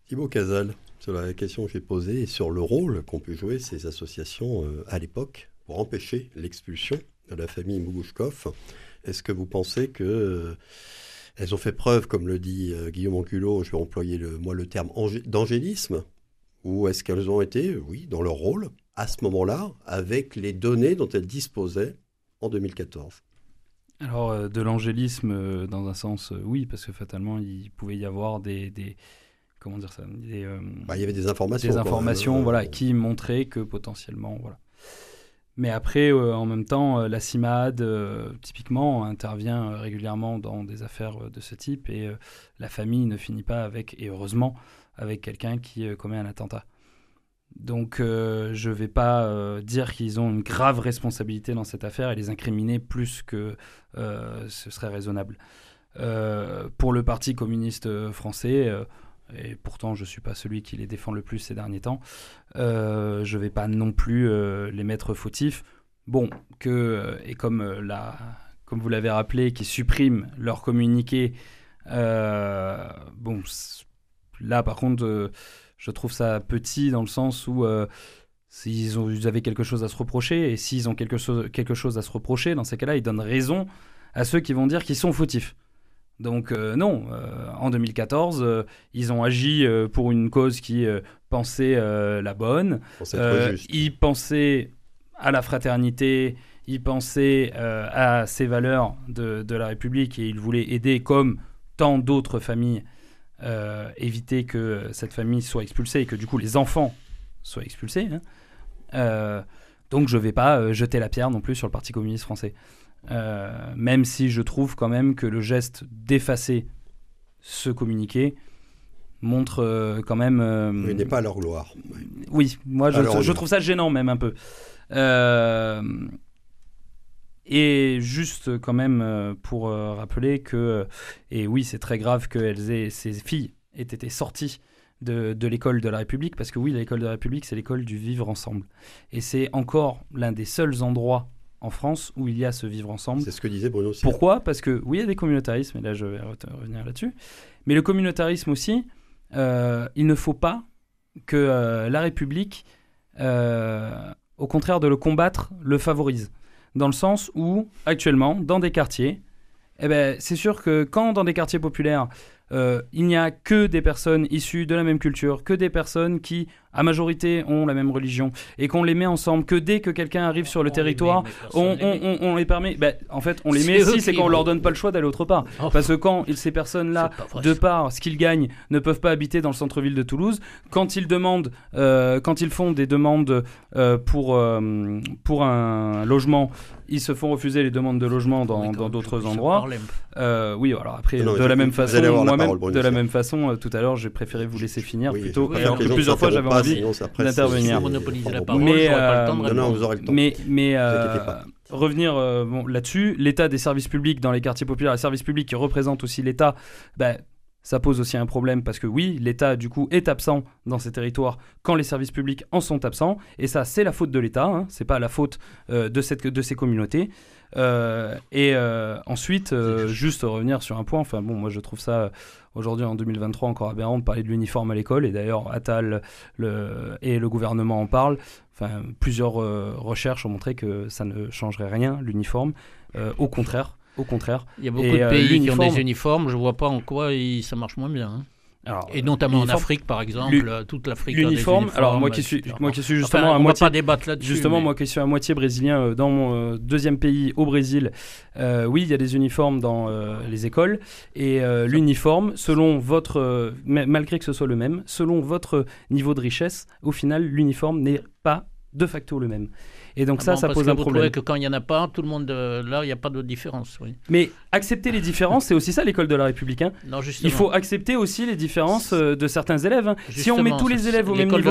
Thibaut Casal, sur la question que j'ai posée et sur le rôle qu'ont pu jouer ces associations euh, à l'époque pour empêcher l'expulsion de la famille Mougouchkov. Est-ce que vous pensez que euh, elles ont fait preuve, comme le dit euh, Guillaume Anculot, je vais employer le, moi le terme d'angélisme, ou est-ce qu'elles ont été, oui, dans leur rôle à ce moment-là, avec les données dont elles disposaient en 2014 alors, de l'angélisme, dans un sens, oui, parce que fatalement, il pouvait y avoir des, comment dire ça euh, bah, Il y avait des informations. Des informations, voilà, qui montraient que potentiellement, voilà. Mais après, euh, en même temps, euh, la CIMAD, typiquement, intervient régulièrement dans des affaires de ce type et la famille ne finit pas avec, et heureusement, avec quelqu'un qui commet un attentat. Donc je ne vais pas dire qu'ils ont une grave responsabilité dans cette affaire et les incriminer plus que ce serait raisonnable. pour le Parti communiste français, et pourtant je ne suis pas celui qui les défend le plus ces derniers temps, je ne vais pas non plus les mettre fautifs. Bon, que, et comme, la, comme vous l'avez rappelé, qui suppriment leur communiqué, bon, là par contre je trouve ça petit dans le sens où euh, s'ils ont, avaient quelque chose à se reprocher, et s'ils ont quelque chose, quelque chose à se reprocher, dans ces cas-là, ils donnent raison à ceux qui vont dire qu'ils sont fautifs. Donc euh, non, euh, en 2014, ils ont agi pour une cause qui pensait la bonne. ils pensaient à la fraternité, ils pensaient à ces valeurs de, de, la République et ils voulaient aider comme tant d'autres familles euh, éviter que cette famille soit expulsée et que du coup les enfants soient expulsés. Hein. Euh, donc je ne vais pas euh, jeter la pierre non plus sur le Parti communiste français. Même si je trouve quand même que le geste d'effacer ce communiqué montre quand même... Il n'est pas à leur gloire. Oui, moi je, je, trouve ça gênant même un peu. Et juste quand même euh, pour euh, rappeler que, euh, et oui c'est très grave que aient, ces filles aient été sorties de, de l'école de la République, parce que oui l'école de la République c'est l'école du vivre ensemble. Et c'est encore l'un des seuls endroits en France où il y a ce vivre ensemble. C'est ce que disait Bruno aussi. Pourquoi? Parce que oui il y a des communautarismes, et là je vais revenir là-dessus, mais le communautarisme aussi, il ne faut pas que la République, au contraire de le combattre, le favorise dans le sens où, actuellement, dans des quartiers, eh ben, c'est sûr que quand dans des quartiers populaires, euh, il n'y a que des personnes issues de la même culture, que des personnes qui, à majorité, ont la même religion, et qu'on les met ensemble, que dès que quelqu'un arrive sur le territoire, on, les permet. Ben, en fait, on les met si c'est qu'on leur donne pas le choix d'aller autre part. Oh. Parce que quand ces personnes-là, de par ce qu'ils gagnent, ne peuvent pas habiter dans le centre-ville de Toulouse, quand ils demandent, euh, quand ils font des demandes euh, pour, pour un logement, ils se font refuser les demandes de logement dans d'autres endroits. Euh, oui, alors après, de, la même façon, moi-même, de la même façon, tout à l'heure, j'ai préféré vous laisser finir plutôt, alors que plusieurs fois j'avais envie d'intervenir. Mais, mais, mais revenir bon, là-dessus, l'état des services publics dans les quartiers populaires, les services publics qui représentent aussi l'État, ben, ça pose aussi un problème parce que oui, l'État du coup est absent dans ces territoires quand les services publics en sont absents. Et ça c'est la faute de l'État, hein, c'est pas la faute euh, de, cette, de ces communautés. Euh, et euh, ensuite, juste revenir sur un point, enfin bon, moi je trouve ça aujourd'hui en 2023 encore aberrant de parler de l'uniforme à l'école et d'ailleurs Attal le, et le gouvernement en parlent. Enfin, plusieurs recherches ont montré que ça ne changerait rien l'uniforme, au contraire au contraire. Il y a beaucoup de euh, pays qui ont des uniformes, je vois pas en quoi ça marche moins bien. Hein. Alors, et notamment en Afrique, par exemple, toute l'Afrique. L'uniforme. Alors moi qui suis, moi qui suis justement à moitié, justement moi qui suis à moitié brésilien euh, dans mon euh, deuxième pays au Brésil. oui, il y a des uniformes dans les écoles et l'uniforme, selon votre, malgré que ce soit le même, selon votre niveau de richesse, au final, l'uniforme n'est pas de facto le même. Et donc ah ça, ça pose un problème. que quand il n'y en a pas, tout le monde, euh, là, il n'y a pas de différence. Oui. Mais accepter les différences, c'est aussi ça l'école de la République. Hein. Non, il faut accepter aussi les différences euh, de certains élèves. Hein. Si on met tous les élèves au même niveau,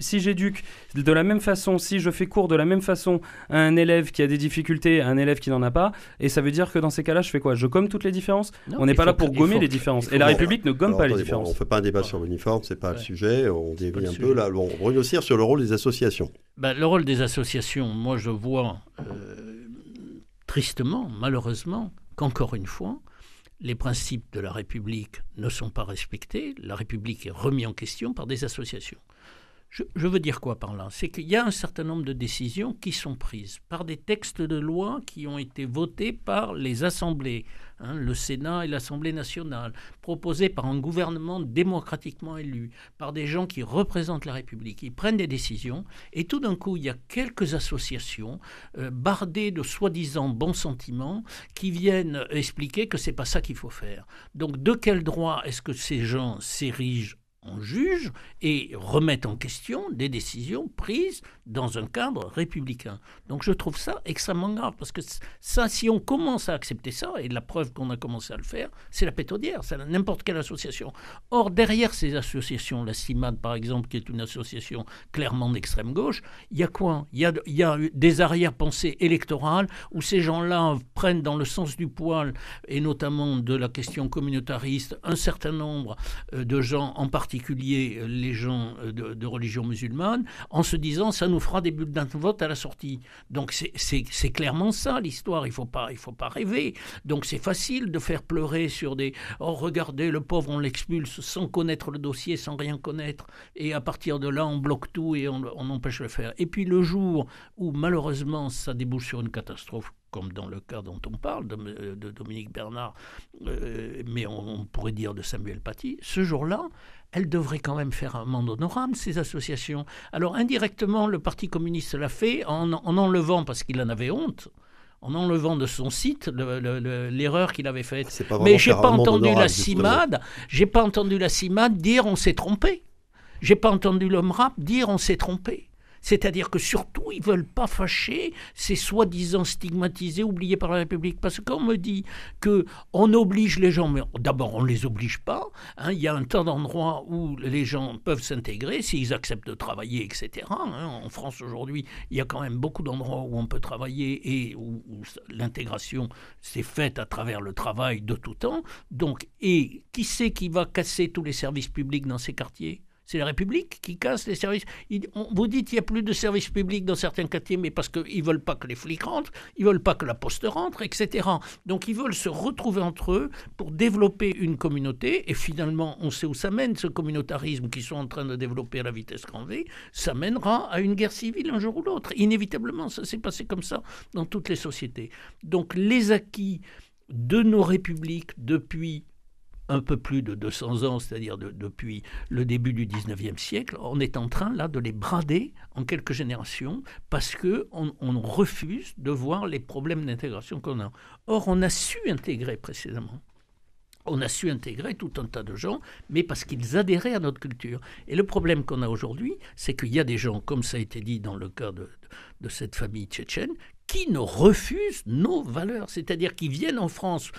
si j'éduque de la même façon, si je fais cours de la même façon à un élève qui a des difficultés, à un élève qui n'en a pas, et ça veut dire que dans ces cas-là, je fais quoi? Je gomme toutes les différences? On n'est pas là pour gommer les différences. Et la République ne gomme pas les différences. on ne fait pas un débat sur l'uniforme, c'est pas le sujet. On dévie un peu là. On revient aussi sur le rôle des associations. Le rôle des associations, moi je vois euh, tristement, malheureusement, qu'encore une fois, les principes de la République ne sont pas respectés, la République est remise en question par des associations. Je, veux dire quoi par là? C'est qu'il y a un certain nombre de décisions qui sont prises par des textes de loi qui ont été votés par les assemblées, hein, le Sénat et l'Assemblée nationale, proposés par un gouvernement démocratiquement élu, par des gens qui représentent la République. Ils prennent des décisions et tout d'un coup, il y a quelques associations euh, bardées de soi-disant bons sentiments qui viennent expliquer que c'est pas ça qu'il faut faire. Donc, de quel droit est-ce que ces gens s'érigent en juge et remettent en question des décisions prises dans un cadre républicain. Donc je trouve ça extrêmement grave, parce que ça, si on commence à accepter ça, et la preuve qu'on a commencé à le faire, c'est la pétodière, c'est n'importe quelle association. Or, derrière ces associations, la CIMAD par exemple, qui est une association clairement d'extrême gauche, il y a quoi? Il y y a des arrière-pensées électorales où ces gens-là prennent dans le sens du poil, et notamment de la question communautariste, un certain nombre euh, de gens, en particulier euh, les gens euh, de, religion musulmane, en se disant ça nous fera des bulletins de vote à la sortie. Donc c'est clairement ça l'histoire, il ne faut, pas, faut pas rêver. Donc c'est facile de faire pleurer sur des oh regardez le pauvre on l'expulse sans connaître le dossier, sans rien connaître, et à partir de là on bloque tout et on, on empêche le faire. Et puis le jour où malheureusement ça débouche sur une catastrophe comme dans le cas dont on parle de, euh, Dominique Bernard, euh, mais on, pourrait dire de Samuel Paty, ce jour-là, elle devrait quand même faire un mandat honorable, ces associations. Alors indirectement, le Parti communiste l'a fait en, enlevant, parce qu'il en avait honte, en enlevant de son site l'erreur qu'il avait faite. Mais j'ai pas entendu la CIMAD, j'ai pas entendu la CIMAD dire on s'est trompé. J'ai pas entendu l'homme rap dire on s'est trompé. C'est-à-dire que surtout, ils veulent pas fâcher ces soi-disant stigmatisés, oubliés par la République. Parce qu'on me dit qu'on oblige les gens, mais d'abord, on ne les oblige pas. Hein. il y a un tas d'endroits où les gens peuvent s'intégrer s'ils acceptent de travailler, etc. Hein. en France, aujourd'hui, il y a quand même beaucoup d'endroits où on peut travailler et où, où l'intégration s'est faite à travers le travail de tout temps. Donc, et qui c'est qui va casser tous les services publics dans ces quartiers? C'est la République qui casse les services. vous dites qu'il n'y a plus de services publics dans certains quartiers, mais parce qu'ils ne veulent pas que les flics rentrent, ils ne veulent pas que la poste rentre, etc. Donc ils veulent se retrouver entre eux pour développer une communauté. Et finalement, on sait où ça mène, ce communautarisme qu'ils sont en train de développer à la vitesse grand V. Ça mènera à une guerre civile un jour ou l'autre. Inévitablement, ça s'est passé comme ça dans toutes les sociétés. Donc les acquis de nos républiques depuis un peu plus de 200 ans, c'est-à-dire depuis le début du 19e siècle, on est en train là de les brader en quelques générations parce qu'on on refuse de voir les problèmes d'intégration qu'on a. Or, on a su intégrer précédemment. On a su intégrer tout un tas de gens, mais parce qu'ils adhéraient à notre culture. Et le problème qu'on a aujourd'hui, c'est qu'il y a des gens, comme ça a été dit dans le cas de, de cette famille tchétchène, qui ne refusent nos valeurs, c'est-à-dire qui viennent en France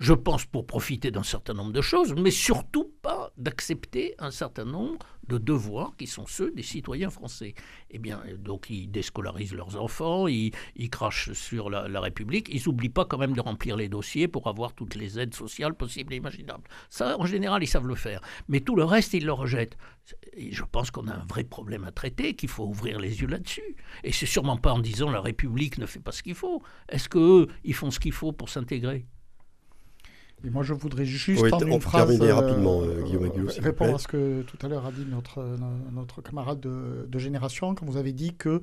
je pense pour profiter d'un certain nombre de choses, mais surtout pas d'accepter un certain nombre de devoirs qui sont ceux des citoyens français. Eh bien, donc ils déscolarisent leurs enfants, ils, crachent sur la, République, ils n'oublient pas quand même de remplir les dossiers pour avoir toutes les aides sociales possibles et imaginables. Ça, en général, ils savent le faire. Mais tout le reste, ils le rejettent. Et je pense qu'on a un vrai problème à traiter, qu'il faut ouvrir les yeux là-dessus. Et c'est sûrement pas en disant la République ne fait pas ce qu'il faut. Est-ce qu'eux, ils font ce qu'il faut pour s'intégrer? Et moi, je voudrais juste en une phrase rapidement, euh, Guillaume répondre à ce que tout à l'heure a dit notre, notre camarade de, génération, quand vous avez dit que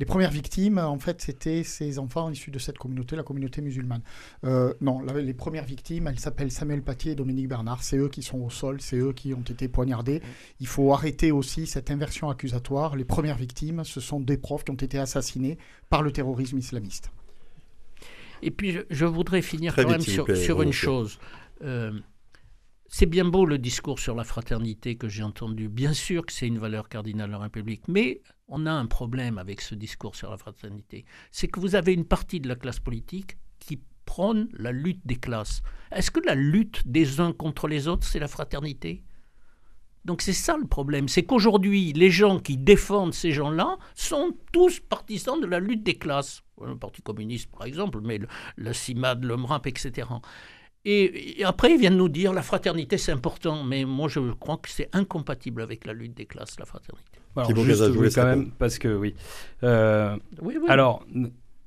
les premières victimes, en fait, c'était ces enfants issus de cette communauté, la communauté musulmane. Euh, non, les premières victimes, elles s'appellent Samuel Paty et Dominique Bernard. C'est eux qui sont au sol, c'est eux qui ont été poignardés. Il faut arrêter aussi cette inversion accusatoire. Les premières victimes, ce sont des profs qui ont été assassinés par le terrorisme islamiste. Et puis, je, voudrais finir quand même sur, sur une chose. Euh, c'est bien beau le discours sur la fraternité que j'ai entendu. Bien sûr que c'est une valeur cardinale de la République, mais on a un problème avec ce discours sur la fraternité. C'est que vous avez une partie de la classe politique qui prône la lutte des classes. Est-ce que la lutte des uns contre les autres, c'est la fraternité? Donc c'est ça le problème, c'est qu'aujourd'hui, les gens qui défendent ces gens-là sont tous partisans de la lutte des classes. Le Parti communiste, par exemple, mais le, la CIMAD, le MRAP, etc. Et, après, ils viennent nous dire la fraternité, c'est important. Mais moi, je crois que c'est incompatible avec la lutte des classes, la fraternité. Alors, juste, quand même, parce que oui. Euh, oui, oui. Alors,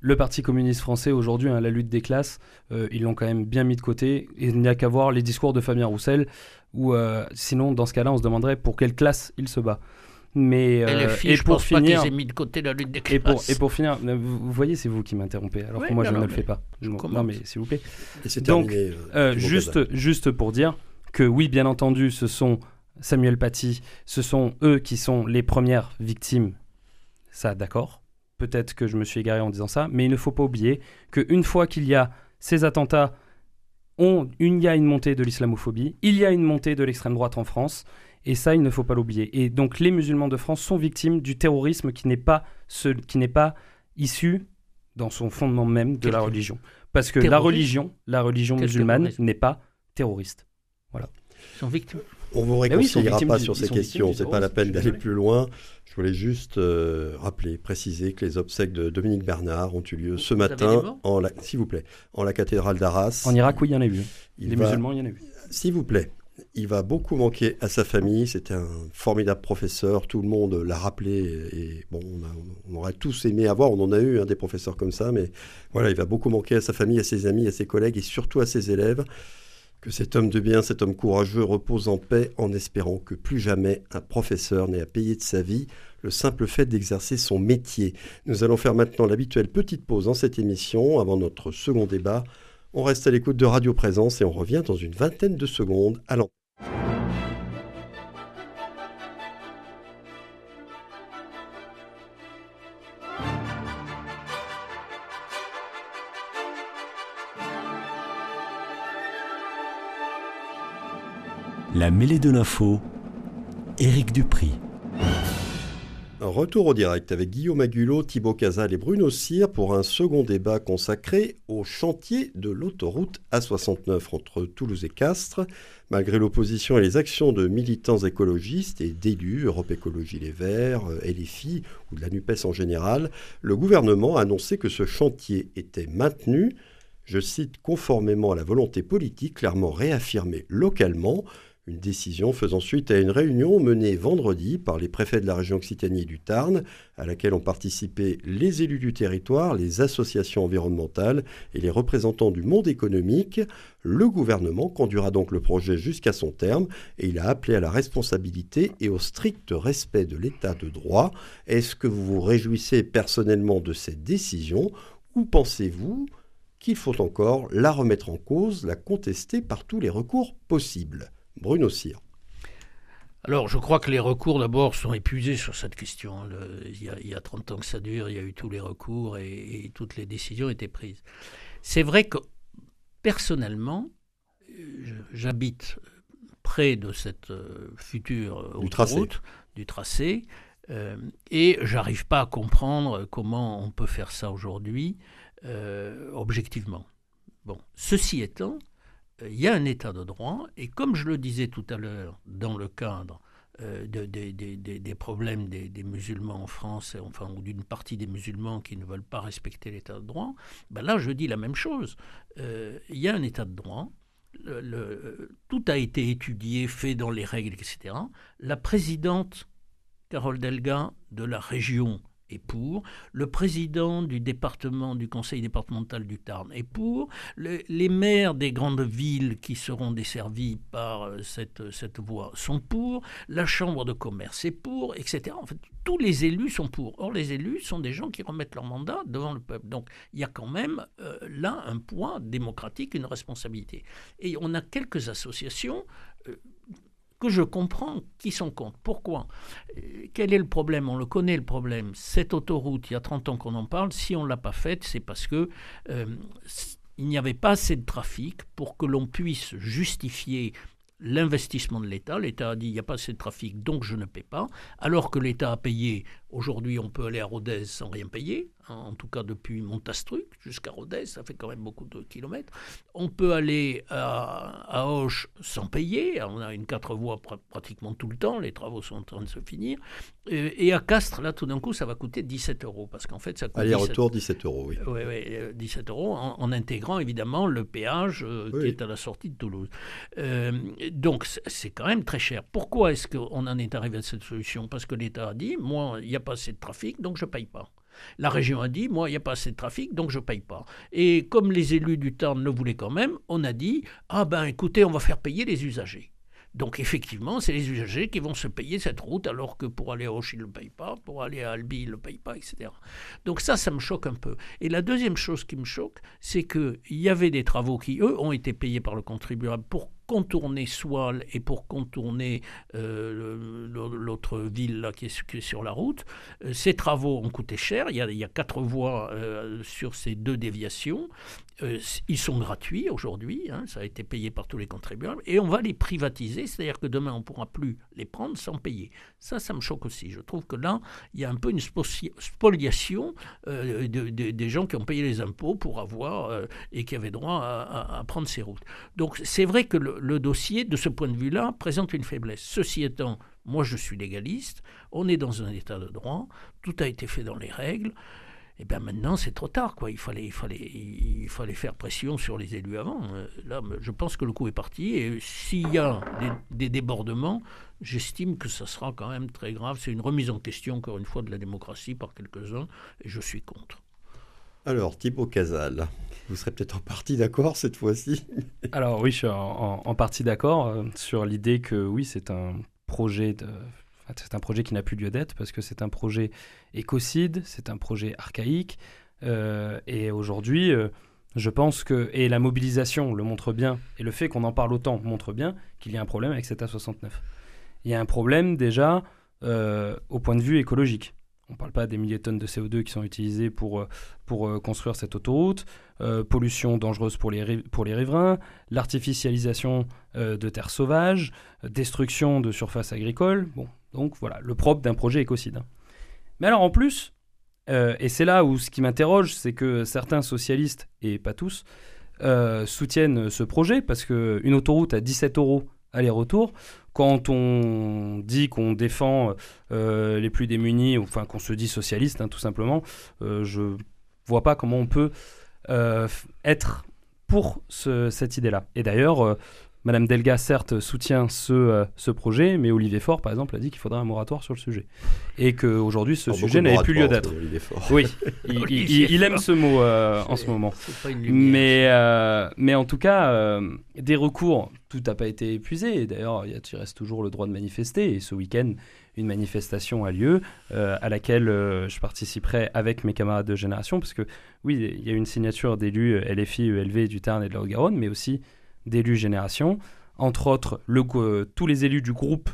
le Parti communiste français aujourd'hui, hein, la lutte des classes, euh, ils l'ont quand même bien mis de côté. Il n'y a qu'à voir les discours de Fabien Roussel, ou euh, sinon, dans ce cas-là, on se demanderait pour quelle classe il se bat. Mais euh, et, pour finir, pas mis de côté la lutte des classes. Et pour, et pour finir, vous, voyez, c'est vous qui m'interrompez, alors que moi je ne le fais pas. non, mais s'il vous plaît. Donc, juste, juste pour dire que oui, bien entendu, ce sont Samuel Paty, ce sont eux qui sont les premières victimes. Ça, d'accord? Peut-être que je me suis égaré en disant ça, mais il ne faut pas oublier qu'une fois qu'il y a ces attentats, on, il y a une montée de l'islamophobie, il y a une montée de l'extrême droite en France, Et ça, il ne faut pas l'oublier. Et donc, les musulmans de France sont victimes du terrorisme qui n'est pas, ce, qui n'est pas issu dans son fondement même de la religion. Parce que la religion, la religion musulmane n'est pas terroriste. Voilà. Ils sont victimes. On vous réconciliera pas sur ces questions, c'est pas la peine d'aller plus loin. Je voulais juste euh, rappeler, préciser que les obsèques de Dominique Bernard ont eu lieu ce matin, en s'il vous plaît, en la cathédrale d'Arras. En Irak, oui, il y en a eu. les musulmans, il y en a eu. S'il vous plaît, il va beaucoup manquer à sa famille. C'était un formidable professeur. Tout le monde l'a rappelé. Et bon, on, aurait tous aimé avoir, on en a eu hein, des professeurs comme ça, mais voilà, il va beaucoup manquer à sa famille, à ses amis, à ses collègues et surtout à ses élèves. Que cet homme de bien, cet homme courageux repose en paix en espérant que plus jamais un professeur n'ait à payer de sa vie le simple fait d'exercer son métier. Nous allons faire maintenant l'habituelle petite pause dans cette émission avant notre second débat. On reste à l'écoute de Radio Présence et on revient dans une vingtaine de secondes à. La mêlée de l'info, Éric Dupri. Retour au direct avec Guillaume Agulot, Thibaut Casal et Bruno Cyr pour un second débat consacré au chantier de l'autoroute A69 entre Toulouse et Castres. Malgré l'opposition et les actions de militants écologistes et d'élus, Europe Écologie Les Verts, LFI ou de la NUPES en général, le gouvernement a annoncé que ce chantier était maintenu, je cite, conformément à la volonté politique clairement réaffirmée localement une décision faisant suite à une réunion menée vendredi par les préfets de la région Occitanie du Tarn, à laquelle ont participé les élus du territoire, les associations environnementales et les représentants du monde économique. Le gouvernement conduira donc le projet jusqu'à son terme et il a appelé à la responsabilité et au strict respect de l'état de droit. Est-ce que vous vous réjouissez personnellement de cette décision ou pensez-vous qu'il faut encore la remettre en cause, la contester par tous les recours possibles? Bruno Cyr. Alors, je crois que les recours, d'abord, sont épuisés sur cette question. il, y a, 30 ans que ça dure, il y a eu tous les recours et, toutes les décisions étaient prises. C'est vrai que, personnellement, j'habite près de cette euh, future du tracé, du tracé euh, et j'arrive pas à comprendre comment on peut faire ça aujourd'hui euh, objectivement. Bon, ceci étant, il y a un état de droit, et comme je le disais tout à l'heure, dans le cadre euh, des problèmes des, musulmans en France, enfin, ou d'une partie des musulmans qui ne veulent pas respecter l'état de droit, ben là je dis la même chose. Euh, il y a un état de droit, tout a été étudié, fait dans les règles, etc. La présidente Carole Delga de la région est pour, le président du département, du conseil départemental du Tarn est pour, les maires des grandes villes qui seront desservies par euh, cette, cette voie sont pour, la chambre de commerce est pour, etc. En fait, tous les élus sont pour. Or, les élus sont des gens qui remettent leur mandat devant le peuple. Donc, il y a quand même euh, là un poids démocratique, une responsabilité. Et on a quelques associations. Euh, que je comprends qui sont contre. Pourquoi? Euh, Quel est le problème? On le connaît le problème. Cette autoroute, il y a 30 ans qu'on en parle, si on ne l'a pas faite, c'est parce que euh, il n'y avait pas assez de trafic pour que l'on puisse justifier l'investissement de l'État. L'État a dit il n'y a pas assez de trafic, donc je ne paie pas. Alors que l'État a payé, aujourd'hui on peut aller à Rodez sans rien payer. Hein, en tout cas depuis Montastruc jusqu'à Rodez, ça fait quand même beaucoup de kilomètres. On peut aller à, à Auch sans payer, on a une quatre voies pratiquement tout le temps, les travaux sont en train de se finir. Et, à Castres, là tout d'un coup, ça va coûter 17 euros, parce qu'en fait ça coûte... Aller-retour 17 euros, oui. Oui, oui 17 euros, en, intégrant évidemment le péage euh, qui est à la sortie de Toulouse. Euh, donc c'est quand même très cher. Pourquoi est-ce qu'on en est arrivé à cette solution? Parce que l'État a dit, moi, il n'y a pas assez de trafic, donc je paye pas. La région a dit, moi, il n'y a pas assez de trafic, donc je ne paye pas. Et comme les élus du Tarn le voulaient quand même, on a dit, ah ben écoutez, on va faire payer les usagers. Donc effectivement, c'est les usagers qui vont se payer cette route, alors que pour aller à Auch, ils ne le payent pas, pour aller à Albi, ils ne le payent pas, etc. Donc ça, ça me choque un peu. Et la deuxième chose qui me choque, c'est qu'il y avait des travaux qui, eux, ont été payés par le contribuable pour contourner Soile et pour contourner euh, l'autre ville là, qui, est, sur la route. Euh, ces travaux ont coûté cher. Il y a, quatre voies euh, sur ces deux déviations. Ils sont gratuits aujourd'hui. Hein, ça a été payé par tous les contribuables. Et on va les privatiser, c'est-à-dire que demain, on ne pourra plus les prendre sans payer. Ça, ça me choque aussi. Je trouve que là, il y a un peu une spoliation des gens qui ont payé les impôts pour avoir et qui avaient droit à, prendre ces routes. Donc c'est vrai que le, dossier, de ce point de vue-là, présente une faiblesse. Ceci étant, moi je suis légaliste, on est dans un état de droit, tout a été fait dans les règles. Et eh bien maintenant, c'est trop tard. Quoi. Il, fallait, il, fallait, il fallait faire pression sur les élus avant. Euh, là, je pense que le coup est parti. Et s'il y a des, débordements, j'estime que ça sera quand même très grave. C'est une remise en question, encore une fois, de la démocratie par quelques-uns. Et je suis contre. Alors, Thibaut Casal, vous serez peut-être en partie d'accord cette fois-ci Alors oui, je suis en, partie d'accord euh, sur l'idée que oui, c'est un projet de... c'est un projet qui n'a plus lieu d'être parce que c'est un projet écocide, c'est un projet archaïque. Euh, et aujourd'hui, euh, je pense que, et la mobilisation le montre bien, et le fait qu'on en parle autant montre bien qu'il y a un problème avec cet A69. Il y a un problème déjà au point de vue écologique. On ne parle pas des milliers de tonnes de CO2 qui sont utilisées pour, euh, pour euh, construire cette autoroute, euh, pollution dangereuse pour les, pour les riverains, l'artificialisation de terres sauvages, destruction de surfaces agricoles. Bon, donc voilà, le propre d'un projet écocide. Mais alors en plus, et c'est là où ce qui m'interroge, c'est que certains socialistes, et pas tous, soutiennent ce projet parce qu'une autoroute à 17 euros aller-retour, quand on dit qu'on défend euh, les plus démunis, enfin qu'on se dit socialiste, hein, tout simplement, euh, je vois pas comment on peut euh, être pour cette idée-là. Et d'ailleurs, Madame Delga, certes, soutient ce, ce projet, mais Olivier Faure, par exemple, a dit qu'il faudrait un moratoire sur le sujet. Et qu'aujourd'hui, ce sujet n'avait plus lieu d'être. Oui, il, aime ce mot en ce moment. Mais, mais en tout cas, des recours tout n'a pas été épuisé. D'ailleurs, il reste toujours le droit de manifester. Et ce week-end, une manifestation a lieu euh, à laquelle euh, je participerai avec mes camarades de génération. Parce que oui, il y a une signature d'élus euh, LFI, ELV du Tarn et de la Haute-Garonne, mais aussi d'élus génération. Entre autres, le, tous les élus du groupe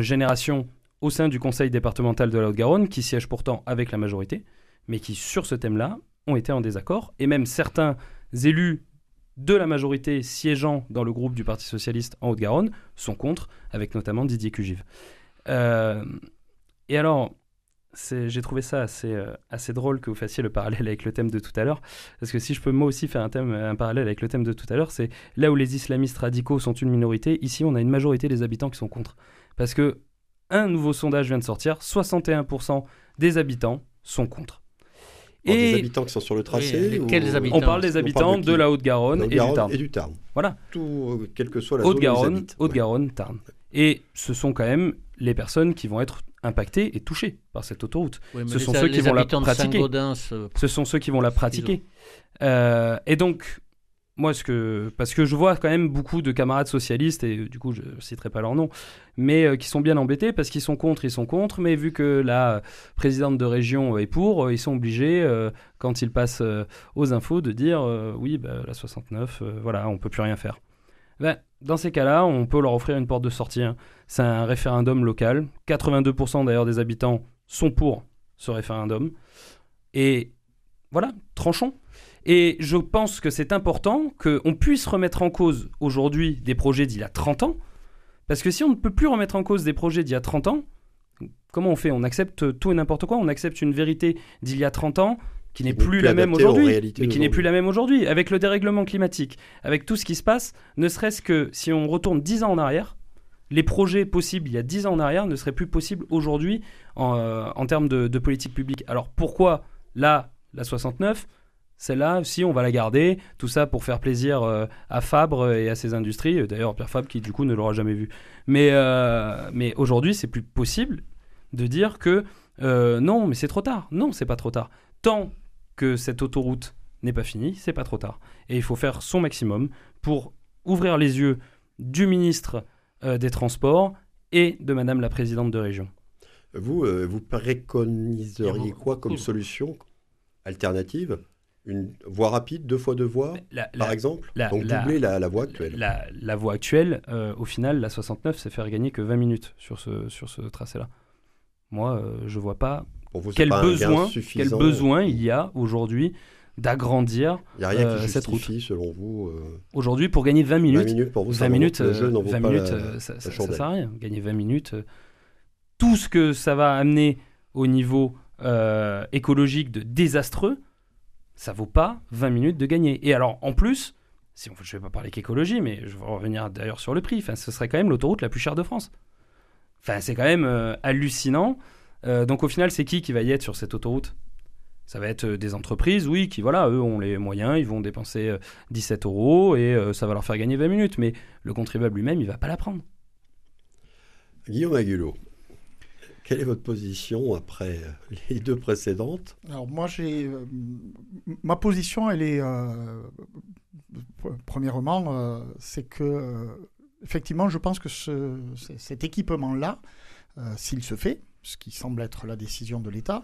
génération au sein du conseil départemental de la Haute-Garonne, qui siègent pourtant avec la majorité, mais qui, sur ce thème-là, ont été en désaccord. Et même certains élus de la majorité siégeant dans le groupe du Parti Socialiste en Haute-Garonne sont contre, avec notamment Didier Cugive. Euh, et alors, j'ai trouvé ça assez, euh, assez drôle que vous fassiez le parallèle avec le thème de tout à l'heure, parce que si je peux moi aussi faire un, thème, un parallèle avec le thème de tout à l'heure, c'est là où les islamistes radicaux sont une minorité, ici on a une majorité des habitants qui sont contre. Parce que un nouveau sondage vient de sortir, 61% des habitants sont contre. Et des habitants qui sont sur le tracé On parle des habitants de, la Haute-Garonne et, du Tarn. Et du Tarn. Voilà. Tout, euh, quelle que soit la Haute-Garonne, Haute-Garonne, Tarn. Et ce sont quand même les personnes qui vont être impactées et touchées par cette autoroute. ce sont ceux qui vont la pratiquer. Ce sont ceux qui vont la pratiquer. Euh, et donc, moi, ce que, parce que je vois quand même beaucoup de camarades socialistes, et du coup, je ne citerai pas leur nom, mais euh, qui sont bien embêtés parce qu'ils sont contre, ils sont contre, mais vu que la présidente de région est pour, euh, ils sont obligés, euh, quand ils passent aux infos, de dire oui, bah, la 69, voilà, on peut plus rien faire. Ben, dans ces cas-là, on peut leur offrir une porte de sortie. Hein. C'est un référendum local. 82% d'ailleurs des habitants sont pour ce référendum. Et voilà, tranchons. Et je pense que c'est important qu'on puisse remettre en cause aujourd'hui des projets d'il y a 30 ans. Parce que si on ne peut plus remettre en cause des projets d'il y a 30 ans, comment on fait? On accepte tout et n'importe quoi? On accepte une vérité d'il y a 30 ans qui n'est plus, la même aujourd'hui, mais qui n'est plus la même aujourd'hui. Avec le dérèglement climatique, avec tout ce qui se passe, ne serait-ce que si on retourne 10 ans en arrière, les projets possibles il y a 10 ans en arrière ne seraient plus possibles aujourd'hui en, euh, termes de, de politique publique. Alors pourquoi là, la 69 celle-là, si on va la garder, tout ça pour faire plaisir euh, à Fabre et à ses industries. D'ailleurs, Pierre Fabre qui du coup ne l'aura jamais vu. Mais, euh, mais aujourd'hui, c'est plus possible de dire que euh, non, mais c'est trop tard. Non, c'est pas trop tard. Tant que cette autoroute n'est pas finie, c'est pas trop tard. Et il faut faire son maximum pour ouvrir les yeux du ministre des Transports et de Madame la présidente de région. Vous, vous préconiseriez quoi comme solution alternative? Une voie rapide, deux fois deux voies, par exemple? Donc doubler la, voie actuelle. La, voie actuelle, euh, au final, la 69, c'est faire gagner que 20 minutes sur ce, sur ce tracé-là. Moi, euh, je vois pas quel, besoin, quel besoin il y a aujourd'hui d'agrandir Il n'y a rien qui euh, cette route. selon vous Aujourd'hui, pour gagner 20 minutes, 20 minutes, pour vous, 20 minutes, 20 minutes ça, ça, sert à rien. Gagner 20 minutes, tout ce que ça va amener au niveau écologique de désastreux, ça vaut pas 20 minutes de gagner. Et alors, en plus, si on, je vais pas parler qu'écologie, mais je vais revenir d'ailleurs sur le prix, enfin, ce serait quand même l'autoroute la plus chère de France. Enfin, c'est quand même euh, hallucinant. Euh, donc au final, c'est qui qui va y être sur cette autoroute? Ça va être euh, des entreprises, oui, qui, voilà, eux ont les moyens, ils vont dépenser 17 euros et ça va leur faire gagner 20 minutes. Mais le contribuable lui-même, il va pas la prendre. Guillaume Agulot, quelle est votre position après euh, les deux précédentes? Alors moi, j'ai euh, ma position, elle est euh, premièrement, c'est que effectivement, je pense que ce, cet équipement-là, s'il se fait, ce qui semble être la décision de l'État,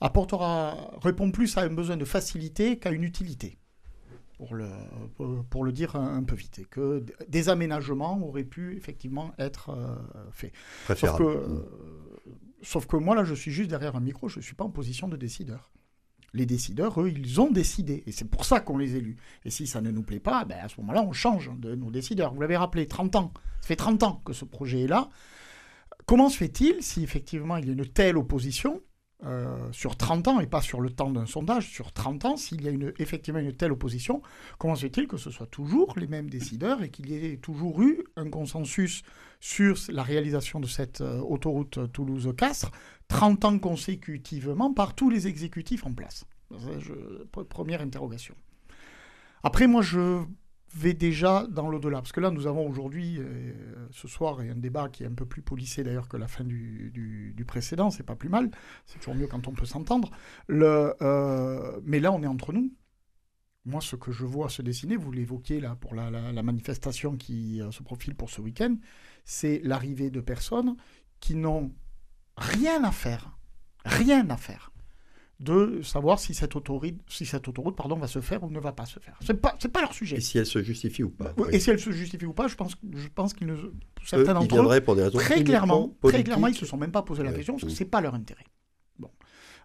apportera répond plus à un besoin de facilité qu'à une utilité. Pour le, pour le dire un, peu vite, et que des aménagements auraient pu effectivement être faits. Sauf que, Sauf que moi, là, je suis juste derrière un micro, je ne suis pas en position de décideur. Les décideurs, eux, ils ont décidé. Et c'est pour ça qu'on les élu. Et si ça ne nous plaît pas, ben à ce moment-là, on change de nos décideurs. Vous l'avez rappelé, 30 ans. Ça fait 30 ans que ce projet est là. Comment se fait-il, si effectivement il y a une telle opposition, euh, sur 30 ans, et pas sur le temps d'un sondage, sur 30 ans, s'il y a effectivement une telle opposition, comment se fait-il que ce soit toujours les mêmes décideurs et qu'il y ait toujours eu un consensus sur la réalisation de cette euh, autoroute Toulouse-Castres 30 ans consécutivement par tous les exécutifs en place? Première interrogation. Après, moi, je déjà dans l'au-delà. Parce que là, nous avons aujourd'hui, euh, ce soir, un débat qui est un peu plus polissé d'ailleurs que la fin du, du, précédent. C'est pas plus mal. C'est toujours mieux quand on peut s'entendre. Euh, mais là, on est entre nous. Moi, ce que je vois se dessiner, vous l'évoquiez là pour la, manifestation qui euh, se profile pour ce week-end, c'est l'arrivée de personnes qui n'ont rien à faire, rien à faire de savoir si cette autoroute, si cette autoroute pardon, va se faire ou ne va pas se faire. Ce n'est pas, pas leur sujet. Et si elle se justifie ou pas. Et si elle se justifie ou pas, je pense, je pense qu'ils ne... Certains d'entre eux, pour des raisons très clairement, très clairement, ils ne se sont même pas posé la question, parce que ce n'est pas leur intérêt.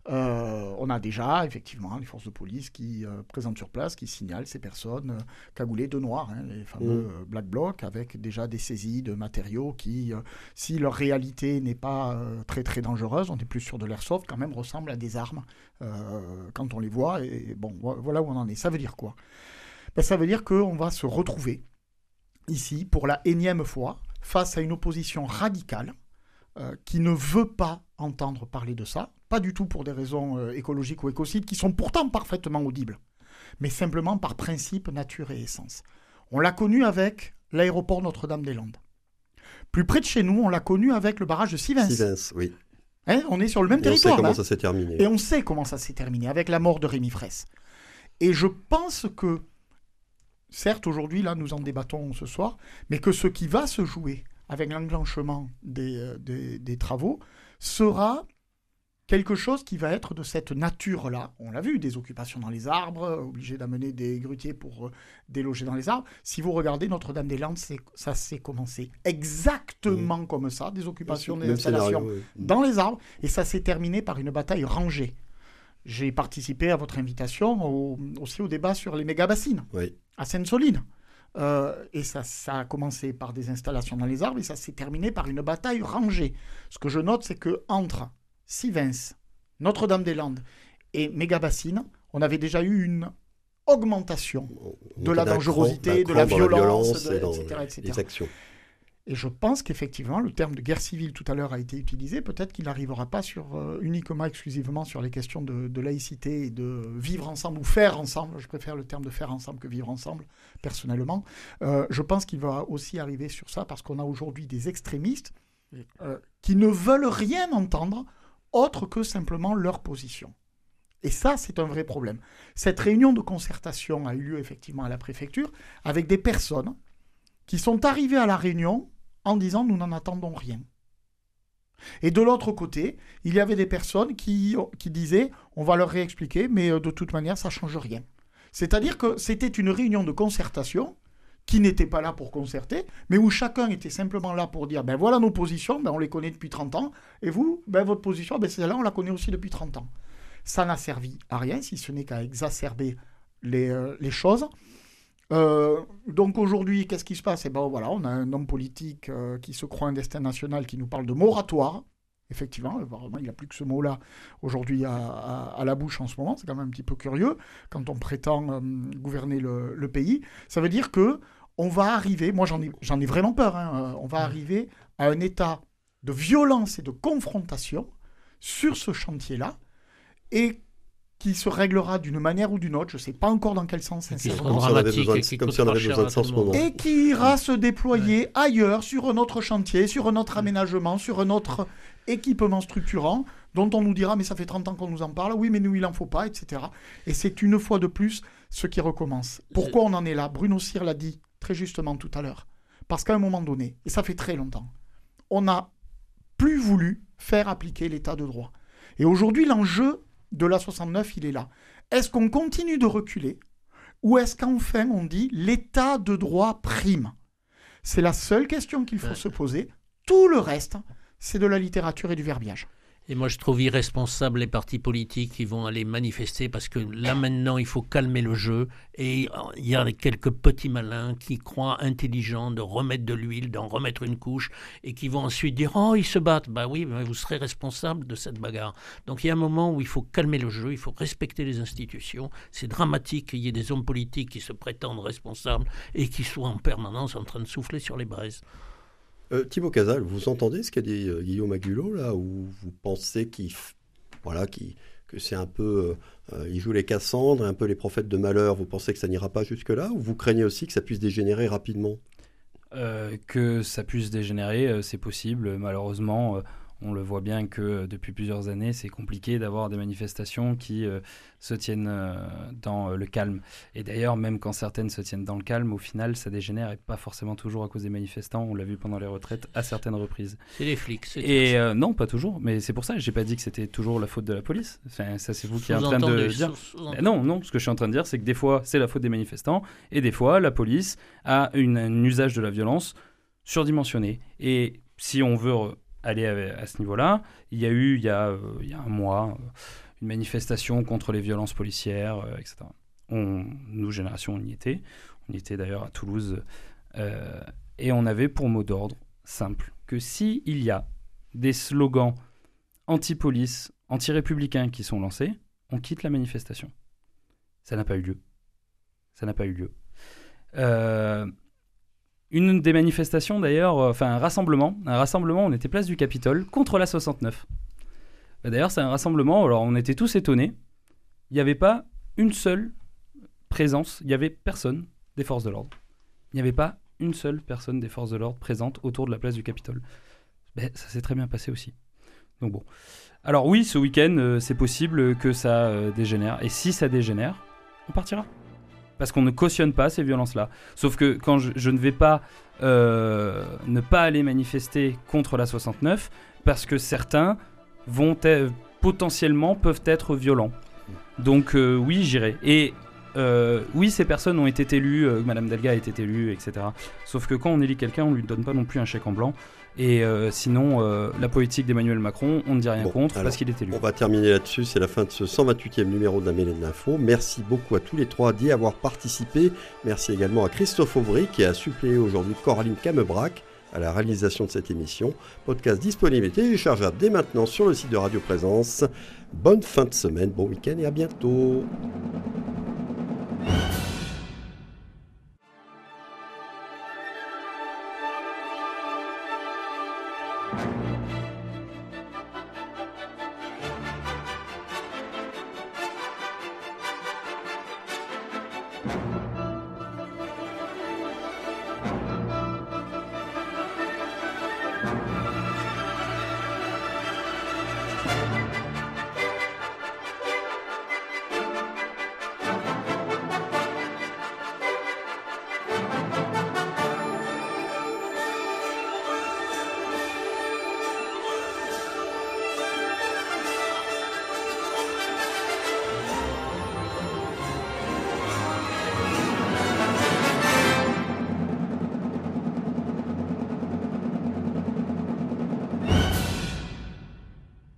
Euh, on a déjà effectivement les forces de police qui euh, présentent sur place, qui signalent ces personnes euh, cagoulées de noir, hein, les fameux mm. black blocs, avec déjà des saisies de matériaux qui, si leur réalité n'est pas très très dangereuse, on est plus sur de l'airsoft, quand même ressemblent à des armes quand on les voit. Et bon, voilà où on en est. Ça veut dire quoi? Ben, Ça veut dire qu'on va se retrouver ici pour la énième fois face à une opposition radicale qui ne veut pas entendre parler de ça, pas du tout pour des raisons euh, écologiques ou écocides, qui sont pourtant parfaitement audibles, mais simplement par principe, nature et essence. On l'a connu avec l'aéroport Notre-Dame-des-Landes. Plus près de chez nous, on l'a connu avec le barrage de Sivens. Sivens, oui. Hein, on est sur le même territoire. On sait comment ça s'est terminé. Et on sait comment ça s'est terminé, avec la mort de Rémi Fraisse. Et je pense que, certes, aujourd'hui, là, nous en débattons ce soir, mais que ce qui va se jouer avec l'enclenchement des, euh, des travaux sera quelque chose qui va être de cette nature-là. On l'a vu, des occupations dans les arbres, obligés d'amener des grutiers pour euh, déloger dans les arbres. Si vous regardez Notre-Dame-des-Landes, ça s'est commencé exactement mmh. comme ça, des occupations, des installations dans les arbres, et ça s'est terminé par une bataille rangée. J'ai participé à votre invitation aussi au débat sur les méga-bassines à Sainte-Soline. Euh, et ça, ça, a commencé par des installations dans les arbres et ça s'est terminé par une bataille rangée. Ce que je note, c'est que entre Sivens, Notre-Dame-des-Landes et Mégabassine, on avait déjà eu une augmentation de la dangerosité, de la violence, etc., Et je pense qu'effectivement, le terme de guerre civile tout à l'heure a été utilisé. Peut-être qu'il n'arrivera pas sur, euh, uniquement, exclusivement sur les questions de, laïcité et de vivre ensemble ou faire ensemble. Je préfère le terme de faire ensemble que vivre ensemble, personnellement. Euh, je pense qu'il va aussi arriver sur ça parce qu'on a aujourd'hui des extrémistes euh, qui ne veulent rien entendre autre que simplement leur position. Et ça, c'est un vrai problème. Cette réunion de concertation a eu lieu effectivement à la préfecture avec des personnes qui sont arrivées à la réunion en disant nous n'en attendons rien. Et de l'autre côté, il y avait des personnes qui, disaient on va leur réexpliquer, mais euh, de toute manière, ça ne change rien. C'est-à-dire que c'était une réunion de concertation qui n'était pas là pour concerter, mais où chacun était simplement là pour dire, ben voilà nos positions, ben on les connaît depuis 30 ans, et vous, ben votre position, ben celle-là, on la connaît aussi depuis 30 ans. Ça n'a servi à rien, si ce n'est qu'à exacerber les, euh, les choses. Euh, donc aujourd'hui, qu'est-ce qui se passe? Eh ben voilà, on a un homme politique euh, qui se croit un destin national qui nous parle de moratoire. Effectivement, il n'a plus que ce mot-là aujourd'hui à, la bouche en ce moment. C'est quand même un petit peu curieux quand on prétend euh, gouverner le, pays. Ça veut dire que on va arriver, moi j'en ai, j'en ai vraiment peur, hein, on va arriver à un état de violence et de confrontation sur ce chantier-là. Et qui se réglera d'une manière ou d'une autre, je ne sais pas encore dans quel sens, sincèrement. Comme si on avait besoin de ça en ce moment. Et qui ira se déployer ailleurs, sur un autre chantier, sur un autre aménagement, sur un autre équipement structurant, dont on nous dira, mais ça fait 30 ans qu'on nous en parle, oui, mais nous, il n'en faut pas, etc. Et c'est une fois de plus ce qui recommence. Pourquoi on en est là? Bruno Cyr l'a dit très justement tout à l'heure. Parce qu'à un moment donné, et ça fait très longtemps, on n'a plus voulu faire appliquer l'état de droit. Et aujourd'hui, l'enjeu de la 69, il est là. Est-ce qu'on continue de reculer ou est-ce qu'enfin on dit l'état de droit prime? C'est la seule question qu'il faut se poser. Tout le reste, c'est de la littérature et du verbiage. Et moi, je trouve irresponsable les partis politiques qui vont aller manifester parce que là, maintenant, il faut calmer le jeu. Et il y a quelques petits malins qui croient intelligents de remettre de l'huile, d'en remettre une couche et qui vont ensuite dire Oh, ils se battent. Bah oui, vous serez responsable de cette bagarre. Donc il y a un moment où il faut calmer le jeu, il faut respecter les institutions. C'est dramatique qu'il y ait des hommes politiques qui se prétendent responsables et qui soient en permanence en train de souffler sur les braises. Euh, Thibaut Casal, vous entendez ce qu'a dit euh, Guillaume Agulot, là, où vous pensez qu'il, voilà, que c'est un peu. Euh, il joue les Cassandres, un peu les prophètes de malheur. Vous pensez que ça n'ira pas jusque-là Ou vous craignez aussi que ça puisse dégénérer rapidement? Que ça puisse dégénérer, c'est possible. Malheureusement, on le voit bien que depuis plusieurs années, c'est compliqué d'avoir des manifestations qui euh, se tiennent euh, dans euh, le calme. Et d'ailleurs, même quand certaines se tiennent dans le calme, au final, ça dégénère et pas forcément toujours à cause des manifestants. On l'a vu pendant les retraites à certaines reprises. C'est les flics. Et non, pas toujours. Mais c'est pour ça que j'ai pas dit que c'était toujours la faute de la police. ça, c'est vous qui êtes en train de dire. non, non. Ce que je suis en train de dire, c'est que des fois, c'est la faute des manifestants et des fois, la police a une, un usage de la violence surdimensionné. Et si on veut aller à, ce niveau-là. Il y a eu, il y a, euh, un mois, euh, une manifestation contre les violences policières, euh, etc. On, nous, génération, on y était. On y était d'ailleurs à Toulouse. et on avait pour mot d'ordre simple que s'il il y a des slogans anti-police, anti-républicains qui sont lancés, on quitte la manifestation. Ça n'a pas eu lieu. Ça n'a pas eu lieu. Euh, une des manifestations d'ailleurs, euh, enfin un rassemblement, un rassemblement, on était place du Capitole contre la 69. Bah, d'ailleurs, c'est un rassemblement, alors on était tous étonnés. Il n'y avait pas une seule présence, il n'y avait personne des forces de l'ordre. Il n'y avait pas une seule personne des forces de l'ordre présente autour de la place du Capitole. Ben, ça s'est très bien passé aussi. Donc bon. Alors oui, ce week-end, euh, c'est possible que ça euh, dégénère. Et si ça dégénère, on partira parce qu'on ne cautionne pas ces violences-là. Sauf que quand je, ne vais pas euh, ne pas aller manifester contre la 69, parce que certains vont potentiellement peuvent être violents. Donc euh, oui, j'irai. Et euh, oui, ces personnes ont été élues, Madame Delga a été élue, etc. Sauf que quand on élit quelqu'un, on lui donne pas non plus un chèque en blanc. Et euh, sinon, euh, la politique d'Emmanuel Macron, on ne dit rien contre parce qu'il est élu. On va terminer là-dessus. C'est la fin de ce 128e numéro de la Mêlée de l'Info. Merci beaucoup à tous les trois d'y avoir participé. Merci également à Christophe Aubry qui a suppléé aujourd'hui Coraline Camebrac à la réalisation de cette émission. Podcast disponible et téléchargeable dès maintenant sur le site de Radio Présence. Bonne fin de semaine, bon week-end et à bientôt.